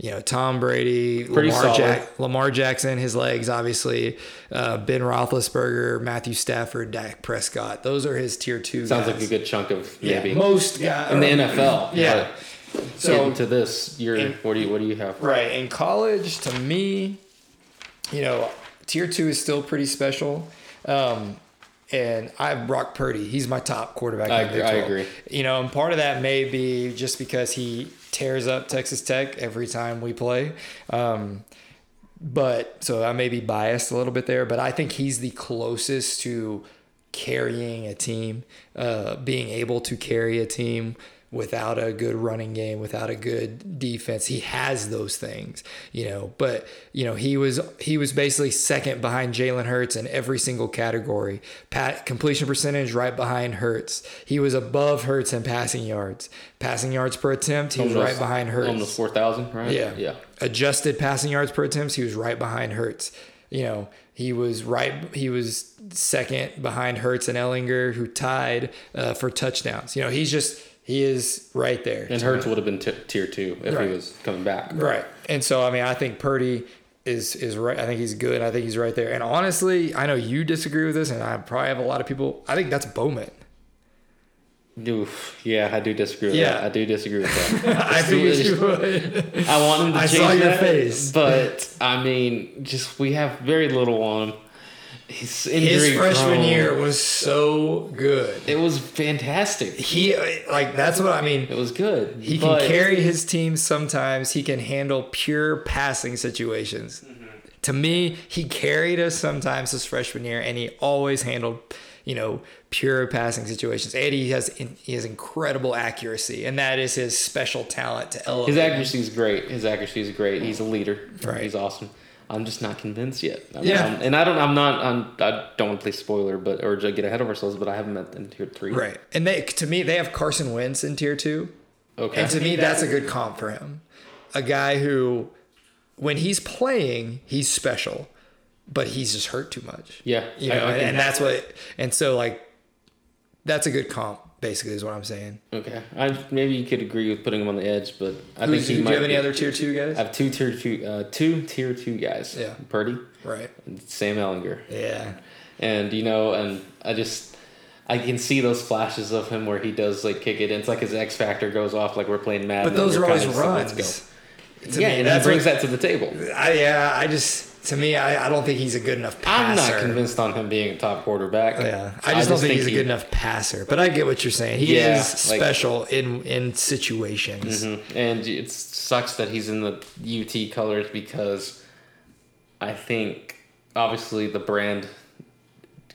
You know, Tom Brady, Pretty Lamar. Jack, Lamar Jackson, his legs, obviously, uh, Ben Roethlisberger, Matthew Stafford, Dak Prescott. Those are his tier two. Sounds guys. like a good chunk of yeah, maybe most guys in the NFL. Yeah. But So to this, you're in- what do you what do you have? Right. In college, to me, you know, tier two is still pretty special. Um, and I have Brock Purdy. He's my top quarterback. I in the Big agree- I agree. You know, and part of that may be just because he tears up Texas Tech every time we play. Um, but so I may be biased a little bit there, but I think he's the closest to carrying a team, uh, being able to carry a team without a good running game, without a good defense. He has those things, you know. But you know, he was he was basically second behind Jalen Hurts in every single category. Pat completion percentage right behind Hurts. He was above Hurts in passing yards. Passing yards per attempt, he was Almost- right behind Hurts. Almost four thousand, right? Yeah. Yeah. Adjusted passing yards per attempts, he was right behind Hurts. You know, he was right. He was second behind Hurts and Ehlinger, who tied uh, for touchdowns. You know, he's just he is right there. And Hurts would have been t- tier two if Right. he was coming back. Right. And so I mean, I think Purdy is is right. I think he's good. I think he's right there. And honestly, I know you disagree with this, and I probably have a lot of people. I think that's Bowman. Oof. Yeah, I do disagree with Yeah. that. I do disagree with that. I figured you would. I want him to I change saw your that, face. But I mean, just we have very little on him. His His freshman prone. year was so good. it was fantastic. He uh, like that's what I mean. It was good. He can carry his team sometimes. He can handle pure passing situations. Mm-hmm. To me, he carried us sometimes his freshman year, and he always handled, you know, pure passing situations. And he has he has incredible accuracy, and that is his special talent to elevate. His accuracy is great. His accuracy is great. He's a leader. Right. He's awesome. I'm just not convinced yet. I'm- Yeah. I'm- and I don't. I'm not. I'm, I don't want to play spoiler, but or get ahead of ourselves. But I haven't met in tier three. right. And they to me they have Carson Wentz in tier two. Okay. And to me, that's a good comp for him. A guy who, when he's playing, he's special, but he's just hurt too much. Yeah, You know, I and, and that's what, and so like, that's a good comp, basically, is what I'm saying. Okay. I maybe you could agree with putting him on the edge, but I Who's, think he do might. you have any be- other tier two guys? I have two tier two. Uh, two tier two guys. Yeah. Purdy right. and Sam Ehlinger. Yeah. And you know, and I just I can see those flashes of him where he does like kick it. And it's like his X factor goes off, like we're playing Madden. But those are always runs. Let's go. To yeah, me, and he brings what, that to the table. I, yeah, I just, to me, I, I don't think he's a good enough passer. I'm not convinced on him being a top quarterback. Yeah, I just don't think, he's a good enough passer. But I get what you're saying. He Yeah, is like- special in in situations. Mhm. And it sucks that he's in the UT colors because I think obviously the brand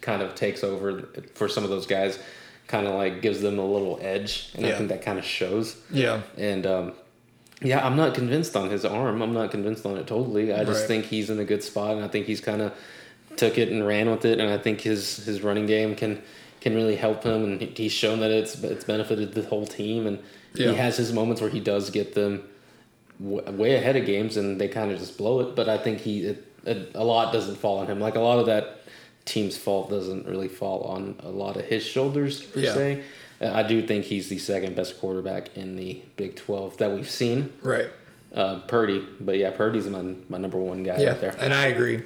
kind of takes over for some of those guys, kind of like gives them a little edge, and I think that kind of shows. Yeah. And um, yeah, I'm not convinced on his arm. I'm not convinced on it totally. I just Right. think he's in a good spot, and I think he's kind of took it and ran with it. And I think his his running game can can really help him, and he's shown that it's it's benefited the whole team. And Yeah. he has his moments where he does get them w- way ahead of games, and they kind of just blow it. But I think he it, it, a lot doesn't fall on him. Like a lot of that team's fault doesn't really fall on a lot of his shoulders per Yeah. se. I do think he's the second best quarterback in the Big Twelve that we've seen. Right. Uh, Purdy, but yeah, Purdy's my my number one guy Yeah, right there. and I agree.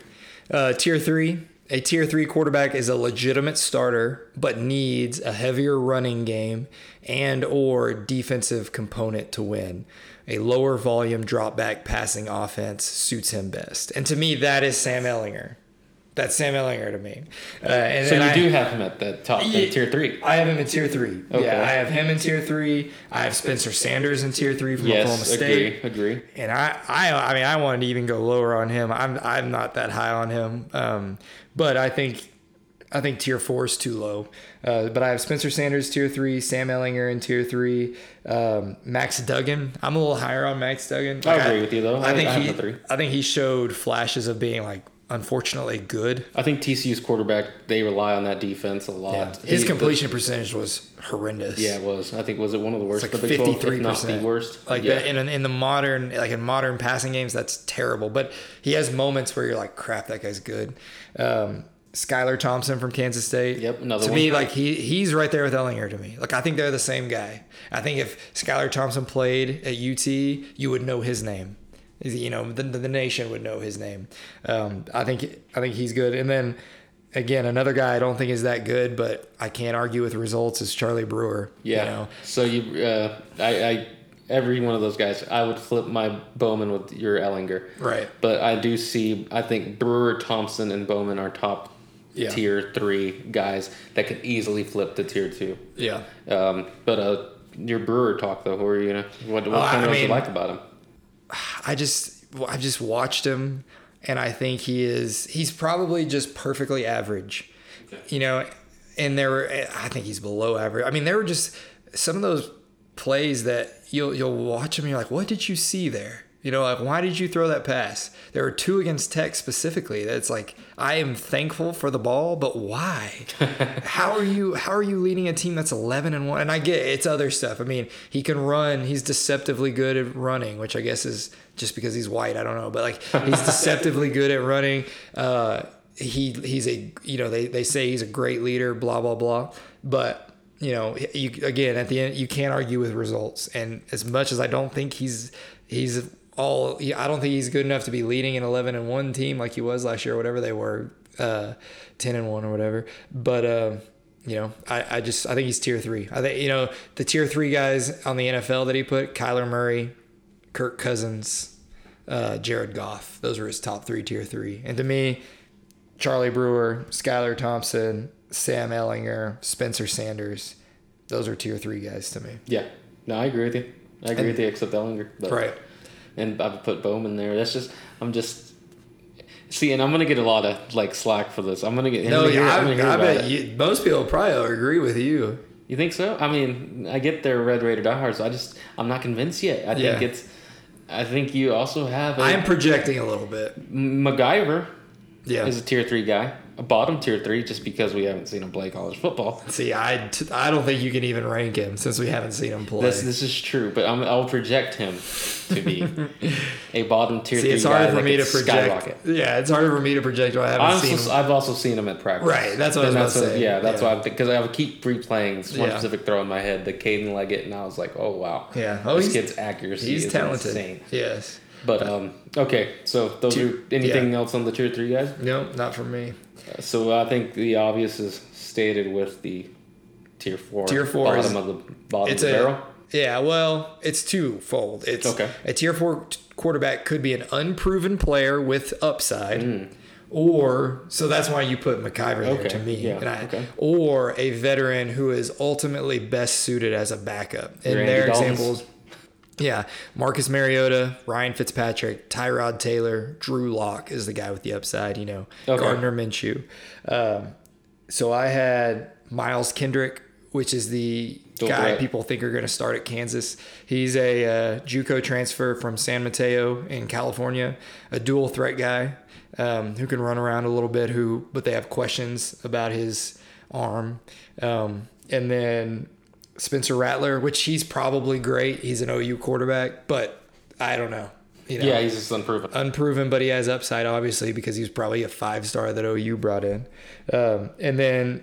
Uh, tier three, a tier three quarterback is a legitimate starter, but needs a heavier running game and or defensive component to win. A lower volume drop back passing offense suits him best, and to me, that is Sam Ehlinger. That's Sam Ehlinger to me. Uh, and So you I- do have him at the top Yeah. in tier three. I have him in tier three. Okay. Yeah, I have him in tier three. I have Spencer Sanders in tier three from Oklahoma Yes, State. agree, agree. And I, I, I mean, I wanted to even go lower on him. I'm, I'm not that high on him. Um, but I think, I think tier four is too low. Uh, but I have Spencer Sanders tier three, Sam Ehlinger in tier three, um, Max Duggan. I'm a little higher on Max Duggan. I agree with you, though. I I- think I he. I think he showed flashes of being like unfortunately good. I think TCU's quarterback they rely on that defense a lot. His He- completion percentage was horrendous. yeah, it was. I think was it one of the worst. It's like of the Big 12, if fifty-three not the percent, worst. Like yeah. that in in the modern like in modern passing games, that's terrible. But he has moments where you're like, crap, that guy's good. Um, Skylar Thompson from Kansas State. Yep, another one to one. me, like he he's right there with Ehlinger to me. Like I think they're the same guy. I think if Skylar Thompson played at UT, you would know his name. You know, the, the nation would know his name. Um, I think I think he's good. And then again, another guy I don't think is that good, but I can't argue with results is Charlie Brewer. Yeah. You know? So you, uh, I, I, every one of those guys, I would flip my Bowman with your Ehlinger. Right. But I do see, I think Brewer, Thompson, and Bowman are top Yeah. tier three guys that could easily flip to tier two. Yeah. Um, but uh, your Brewer talk though, who are you gonna? What, what kind of what you like about him? I just I've just watched him and I think he is. He's probably just perfectly average. You know, and there were. I think he's below average. I mean, there were just some of those plays that you'll you'll watch him. and You're like, what did you see there? You know, like why did you throw that pass? There were two against Tech specifically. That's like I am thankful for the ball, but why? how are you how are you leading a team that's 11 and 1? And I get it, it's other stuff. I mean, he can run. He's deceptively good at running, which I guess is just because he's white, I don't know, but like he's deceptively good at running. Uh he he's a you know, they they say he's a great leader, blah blah blah. But you know, you again at the end you can't argue with results. And as much as I don't think he's he's all I don't think he's good enough to be leading an 11 and 1 team like he was last year or whatever they were uh, 10 and 1 or whatever but uh, you know I, I just I think he's tier 3 I think you know the tier 3 guys on the NFL that he put Kyler Murray Kirk Cousins uh, Jared Goff those were his top 3 tier 3 and to me Charlie Brewer Skylar Thompson Sam Ehlinger, Spencer Sanders those are tier 3 guys to me Yeah. No, I agree with you. I agree And- with you, except Ehlinger. But, right And I would put Bowman there. That's just I'm just see, and I'm gonna get a lot of like slack for this. I'm gonna get. No yeah, I, I about bet you, most people probably agree with you You think so? I mean, I get their red Raider diehards. I just I'm not convinced yet. I think it's. I think you also have a I'm projecting a little bit McIvor yeah is a tier three guy, a bottom tier three, just because we haven't seen him play college football. See, I, t- I don't think you can even rank him since we haven't seen him play. This this is true, but I'm, I'll project him to be a bottom tier See, three it's guy harder for me to project. skyrocket. Yeah, it's harder for me to project. I haven't I'm seen him. I've also seen him at practice. Right, that's what I was And about to what- say. Yeah, that's Yeah. why because I would keep replaying this one Yeah. specific throw in my head, the Caden Leggett, and I was like, oh wow, Yeah. Oh, this kid's accuracy He's is talented. insane. Yes. But um, okay, so those Tier- are anything yeah. else on the tier three guys? No, not for me. So I think the obvious is stated with the tier four, Tier four bottom is- of the bottom It's of the a barrel. yeah. Well, it's twofold. It's Okay. A tier four t- quarterback could be an unproven player with upside. Hmm. Or so that's why you put McIvor there Okay, to me, yeah, and I, okay. or a veteran who is ultimately best suited as a backup. Your Andy their Daltons? Yeah, Marcus Mariota, Ryan Fitzpatrick, Tyrod Taylor, Drew Lock is the guy with the upside. You know, Okay. Gardner Minshew. Um, so I had Miles Kendrick, which is the Dual guy people think are going to start at Kansas. He's a uh, JUCO transfer from San Mateo in California, a dual threat guy um, who can run around a little bit. Who, but they have questions about his arm. Um, and then Spencer Rattler, which he's probably great. He's an OU quarterback, but I don't know. You know, Yeah, he's just unproven. unproven, but he has upside, obviously, because he's probably a five star that OU brought in. Um, and then,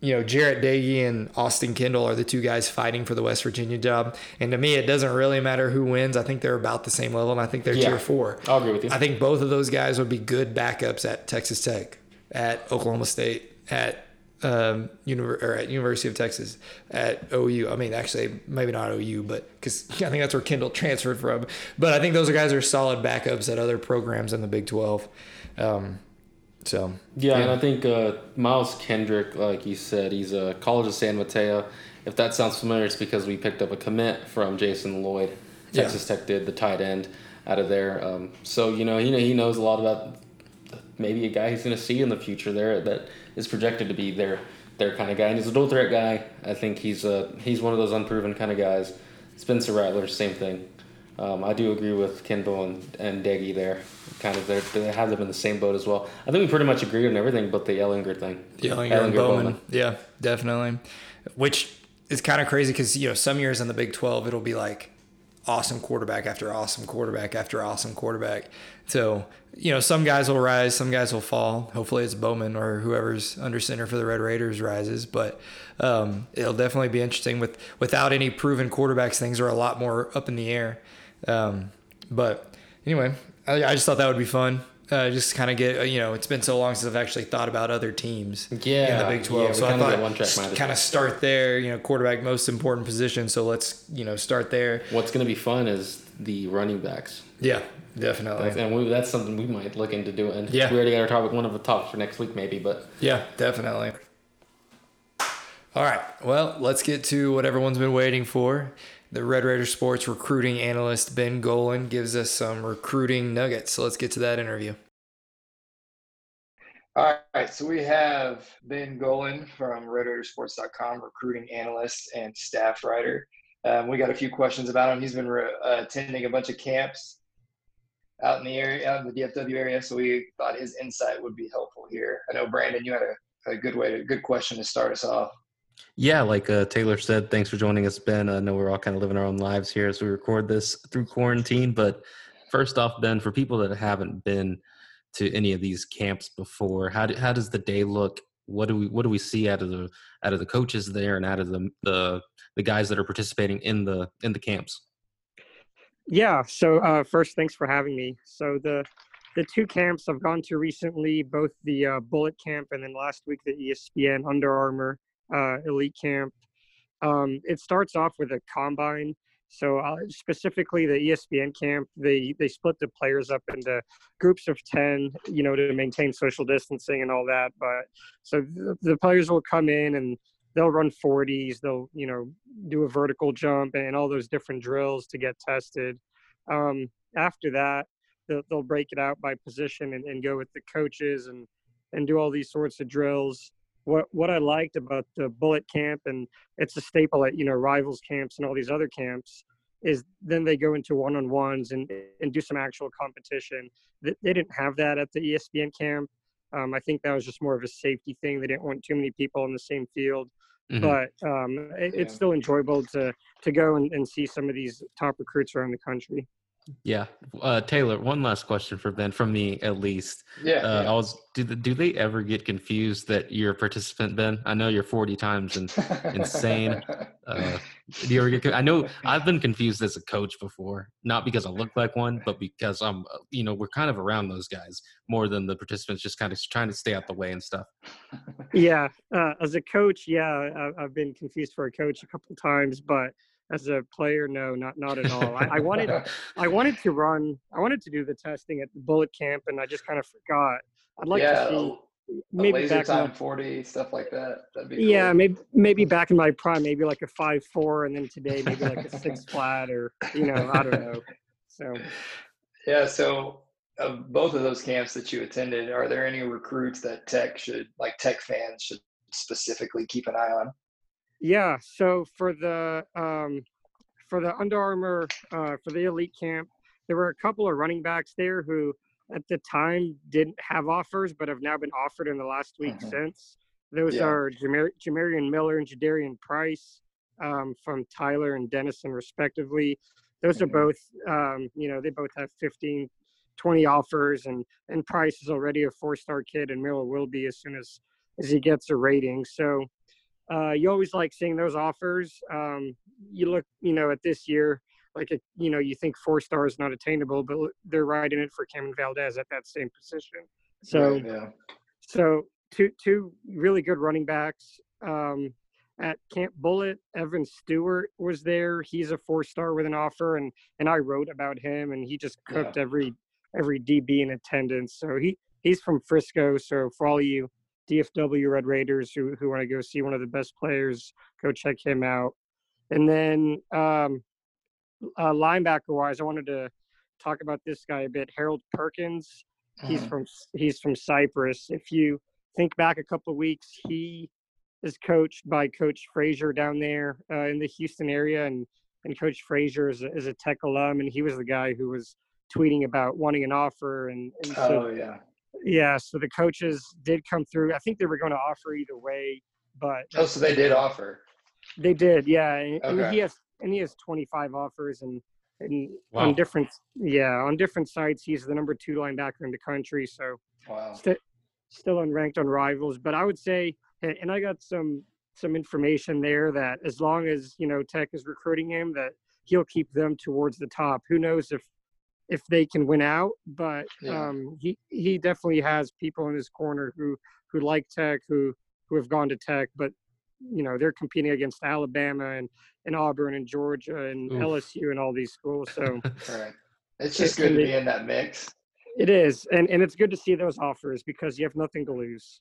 you know, Jarrett Doege and Austin Kendall are the two guys fighting for the West Virginia job. And to me, it doesn't really matter who wins. I think they're about the same level, and I think they're Yeah. tier four. I'll agree with you. I think both of those guys would be good backups at Texas Tech, at Oklahoma State, at um, univer- or at University of Texas, at OU. I mean, actually, maybe not OU, but because I think that's where Kendall transferred from. But I think those guys are solid backups at other programs in the Big Twelve. Um, so Yeah, and I think uh, Miles Kendrick, like you said, he's a College of San Mateo. If that sounds familiar, it's because we picked up a commit from Jason Lloyd. Yeah. Texas Tech did the tight end out of there. Um, so you know, he he knows a lot about maybe a guy he's going to see in the future there that is projected to be their their kind of guy. And he's a dual threat guy. I think he's uh, he's one of those unproven kind of guys. Spencer Rattler, same thing. Um, I do agree with Kendall and, and Doege there. Kind of, they have them in the same boat as well. I think we pretty much agree on everything but the Ehlinger thing. Ehlinger and Bowman. Yeah, definitely. Which is kind of crazy because you know some years in the Big Twelve it'll be like awesome quarterback after awesome quarterback after awesome quarterback. So you know some guys will rise, some guys will fall. Hopefully it's Bowman or whoever's under center for the Red Raiders rises. But um, it'll definitely be interesting with without any proven quarterbacks. Things are a lot more up in the air. Um, but anyway, I, I just thought that would be fun. Uh, just kind of get uh, you know, it's been so long since I've actually thought about other teams Yeah, in the Big Twelve. yeah, so I thought kind of start there. You know, quarterback most important position. So let's you know start there. What's going to be fun is the running backs. Yeah, definitely. And we, that's something we might look into doing. Yeah. We already got our topic, one of the topics for next week, maybe. But Yeah, definitely. All right. Well, let's get to what everyone's been waiting for. The Red Raider Sports recruiting analyst Ben Golan gives us some recruiting nuggets. So let's get to that interview. All right, so we have Ben Golan from RedRaidersports.com, recruiting analyst and staff writer. Um, we got a few questions about him. He's been re- uh, attending a bunch of camps out in the area, out in the DFW area, so we thought his insight would be helpful here. I know Brandon, you had a, a good way, to, a good question to start us off. Yeah, like uh, Taylor said, thanks for joining us, Ben. I know we're all kind of living our own lives here as we record this through quarantine. But first off, Ben, for people that haven't been to any of these camps before, how do, how does the day look? What do we what do we see out of the out of the coaches there and out of the the, the guys that are participating in the in the camps? Yeah. So uh, first, thanks for having me. So the the two camps I've gone to recently, both the uh, Bullet Camp and then last week the ESPN Under Armour uh, Elite Camp. Um, it starts off with a combine. So uh, specifically, the ESPN camp, they they split the players up into groups of ten, you know, to maintain social distancing and all that. But so the, the players will come in and they'll run 40s. They'll you know do a vertical jump and all those different drills to get tested. Um, after that, they'll, they'll break it out by position and, and go with the coaches and and do all these sorts of drills what what I liked about the bullet camp and it's a staple at you know rivals camps and all these other camps is then they go into one-on-ones and and do some actual competition. They, they didn't have that at the ESPN camp. Um, I think that was just more of a safety thing. They didn't want too many people in the same field. Mm-hmm. But um, it, yeah. it's still enjoyable to to go and, and see some of these top recruits around the country. Yeah, uh, Taylor. One last question for Ben, from me at least. Yeah, uh, yeah. I was. Do the, do they ever get confused that you're a participant, Ben? I know you're 40 times and insane. Uh, do you ever get? I know I've been confused as a coach before, not because I look like one, but because I'm. Uh, you know, we're kind of around those guys more than the participants, just kind of trying to stay out the way and stuff. Yeah, uh, as a coach, yeah, I've been confused for a coach a couple times, but as a player no not not at all. I, I, wanted i wanted to run i wanted to do the testing at the bullet camp and i just kind of forgot. I'd like yeah, to see maybe laser back time 40 stuff like that that'd be cool. yeah maybe maybe back in my prime maybe like a five four and then today maybe like a six flat or you know i don't know. So yeah so of both of those camps that you attended are there any recruits that tech should like tech fans should specifically keep an eye on yeah. So for the um, for the Under Armour uh, for the elite camp, there were a couple of running backs there who at the time didn't have offers, but have now been offered in the last week mm-hmm. since. Those yeah. are Jamar- Jamarion Miller and Jadarian Price um, from Tyler and Denison, respectively. Those mm-hmm. are both, um, you know, they both have 15, 20 offers, and and Price is already a four-star kid, and Miller will be as soon as as he gets a rating. So uh, you always like seeing those offers. Um, you look, you know, at this year, like, a, you know, you think four stars not attainable, but they're right in it for Cameron Valdez at that same position. So, right, yeah. so two two really good running backs. Um, at Camp Bullet, Evan Stewart was there. He's a four star with an offer, and and I wrote about him, and he just cooked yeah. every every DB in attendance. So he he's from Frisco. So for all you DFW Red Raiders who who want to go see one of the best players, go check him out. And then um, uh, linebacker wise, I wanted to talk about this guy a bit. Harold Perkins. He's uh-huh. from he's from Cypress. If you think back a couple of weeks, he is coached by Coach Frazier down there uh, in the Houston area, and and Coach Frazier is a, is a Tech alum, and he was the guy who was tweeting about wanting an offer. And, and so, oh yeah, yeah, so the coaches did come through. I think they were going to offer either way, but oh, so they did offer. They did, yeah. And, okay. and he has and he has 25 offers and and wow. on different yeah on different sites he's the number two linebacker in the country. So wow. st- still unranked on rivals, but I would say and I got some some information there that as long as you know Tech is recruiting him, that he'll keep them towards the top. Who knows if if they can win out. But yeah. um, he he definitely has people in his corner who who like Tech, who who have gone to Tech, but you know they're competing against Alabama and and Auburn and Georgia and Oof. LSU and all these schools. So right. it's just good to be in that mix. It is, and and it's good to see those offers because you have nothing to lose.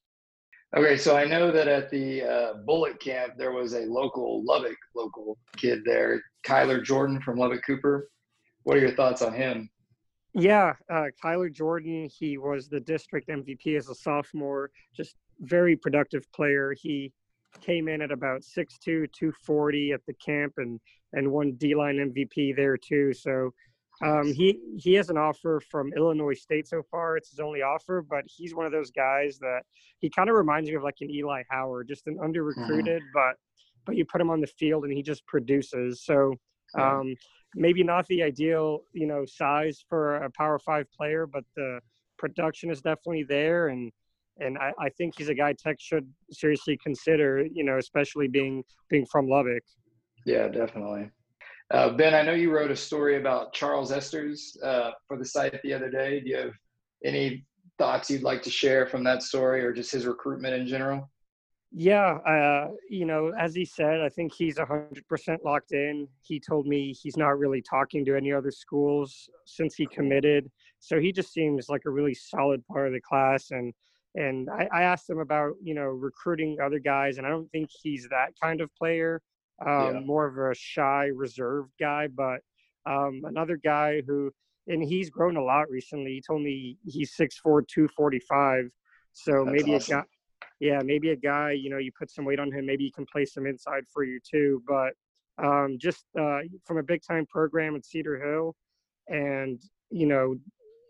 Okay, so I know that at the uh, Bullet Camp there was a local Lubbock local kid there, Kyler Jordan from Lubbock Cooper. What are your thoughts on him? Yeah, uh, Kyler Jordan, he was the district MVP as a sophomore, just very productive player. He came in at about 6'2", 240 at the camp and, and won D-line MVP there too. So um, he, he has an offer from Illinois State so far. It's his only offer, but he's one of those guys that he kind of reminds me of like an Eli Howard, just an under recruited, mm-hmm. but but you put him on the field and he just produces. So um, maybe not the ideal, you know, size for a Power Five player, but the production is definitely there, and and I, I think he's a guy Tech should seriously consider, you know, especially being being from Lubbock. Yeah, definitely. Uh, ben, I know you wrote a story about Charles Esters uh, for the site the other day. Do you have any thoughts you'd like to share from that story, or just his recruitment in general? Yeah, uh, you know, as he said, I think he's 100% locked in. He told me he's not really talking to any other schools since he committed. So he just seems like a really solid part of the class. And and I, I asked him about, you know, recruiting other guys, and I don't think he's that kind of player. Um, yeah. More of a shy, reserved guy. But um, another guy who, and he's grown a lot recently. He told me he's 6'4", 245. So That's maybe awesome. a guy yeah, maybe a guy, you know, you put some weight on him, maybe you can play some inside for you too. But um, just uh, from a big time program at Cedar Hill, and you know,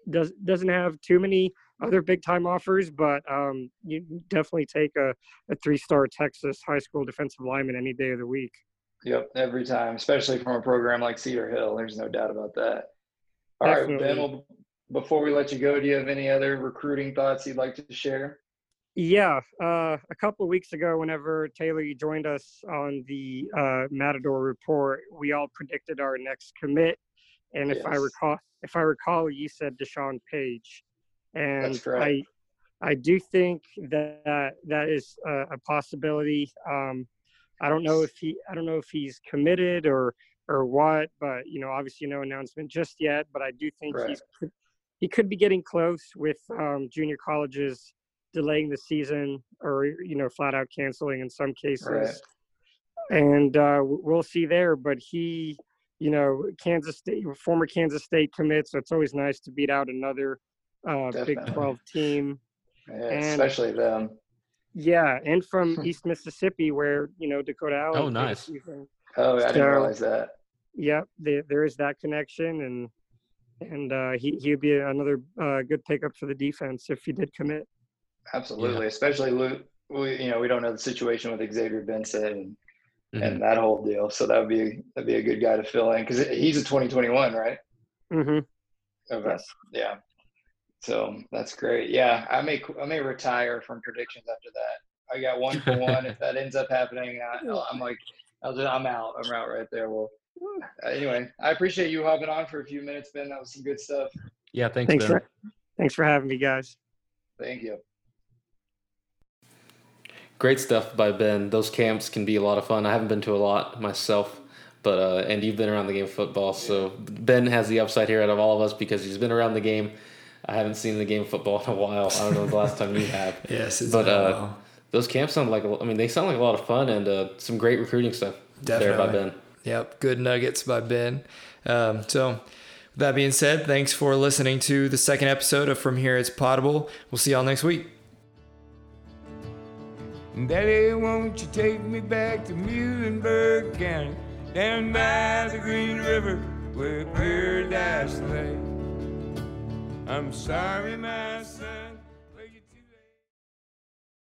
does doesn't have too many other big time offers, but um, you definitely take a, a three star Texas high school defensive lineman any day of the week. Yep, every time, especially from a program like Cedar Hill. There's no doubt about that. All Definitely. right, Ben. Well, before we let you go, do you have any other recruiting thoughts you'd like to share? Yeah, uh, a couple of weeks ago, whenever Taylor you joined us on the uh, Matador report, we all predicted our next commit, and if yes. I recall, if I recall, you said Deshaun Page, and I, I do think that that is a, a possibility. Um, I don't know if he, I don't know if he's committed or or what, but you know, obviously no announcement just yet. But I do think right. he's he could be getting close with um, junior colleges delaying the season or you know flat out canceling in some cases. Right. and uh, we'll see there but he you know kansas state former kansas state commit so it's always nice to beat out another uh, big 12 team. Yeah, and, especially them. Yeah and from east mississippi where you know dakota Allen oh nice. oh i didn't realize that. yeah there, there is that connection and and uh, he he'd be another uh, good pickup for the defense if he did commit. Absolutely, yeah. especially Luke. We, you know, we don't know the situation with Xavier Benson and mm-hmm. and that whole deal. So that would be that'd be a good guy to fill in because he's a 2021, right? Mm-hmm. Okay. Yes. Yeah. So that's great. Yeah, I may I may retire from predictions after that. I got one for one. if that ends up happening, I, am like, I'm out. I'm out right there. Well, anyway, I appreciate you hopping on for a few minutes, Ben. That was some good stuff. Yeah, thanks, thanks Ben. For, thanks for having me, guys. Thank you. Great stuff by Ben. Those camps can be a lot of fun. I haven't been to a lot myself, but uh, and you've been around the game of football, so Ben has the upside here out of all of us because he's been around the game. I haven't seen the game of football in a while. I don't know the last time you have. yes, but uh, those camps sound like I mean they sound like a lot of fun and uh, some great recruiting stuff Definitely. there by Ben. Yep, good nuggets by Ben. Um, so. That being said, thanks for listening to the second episode of From Here It's Potable. We'll see y'all next week. Daddy, won't you take me back to Muhlenberg County, down by the Green River where paradise lay? I'm sorry, my son.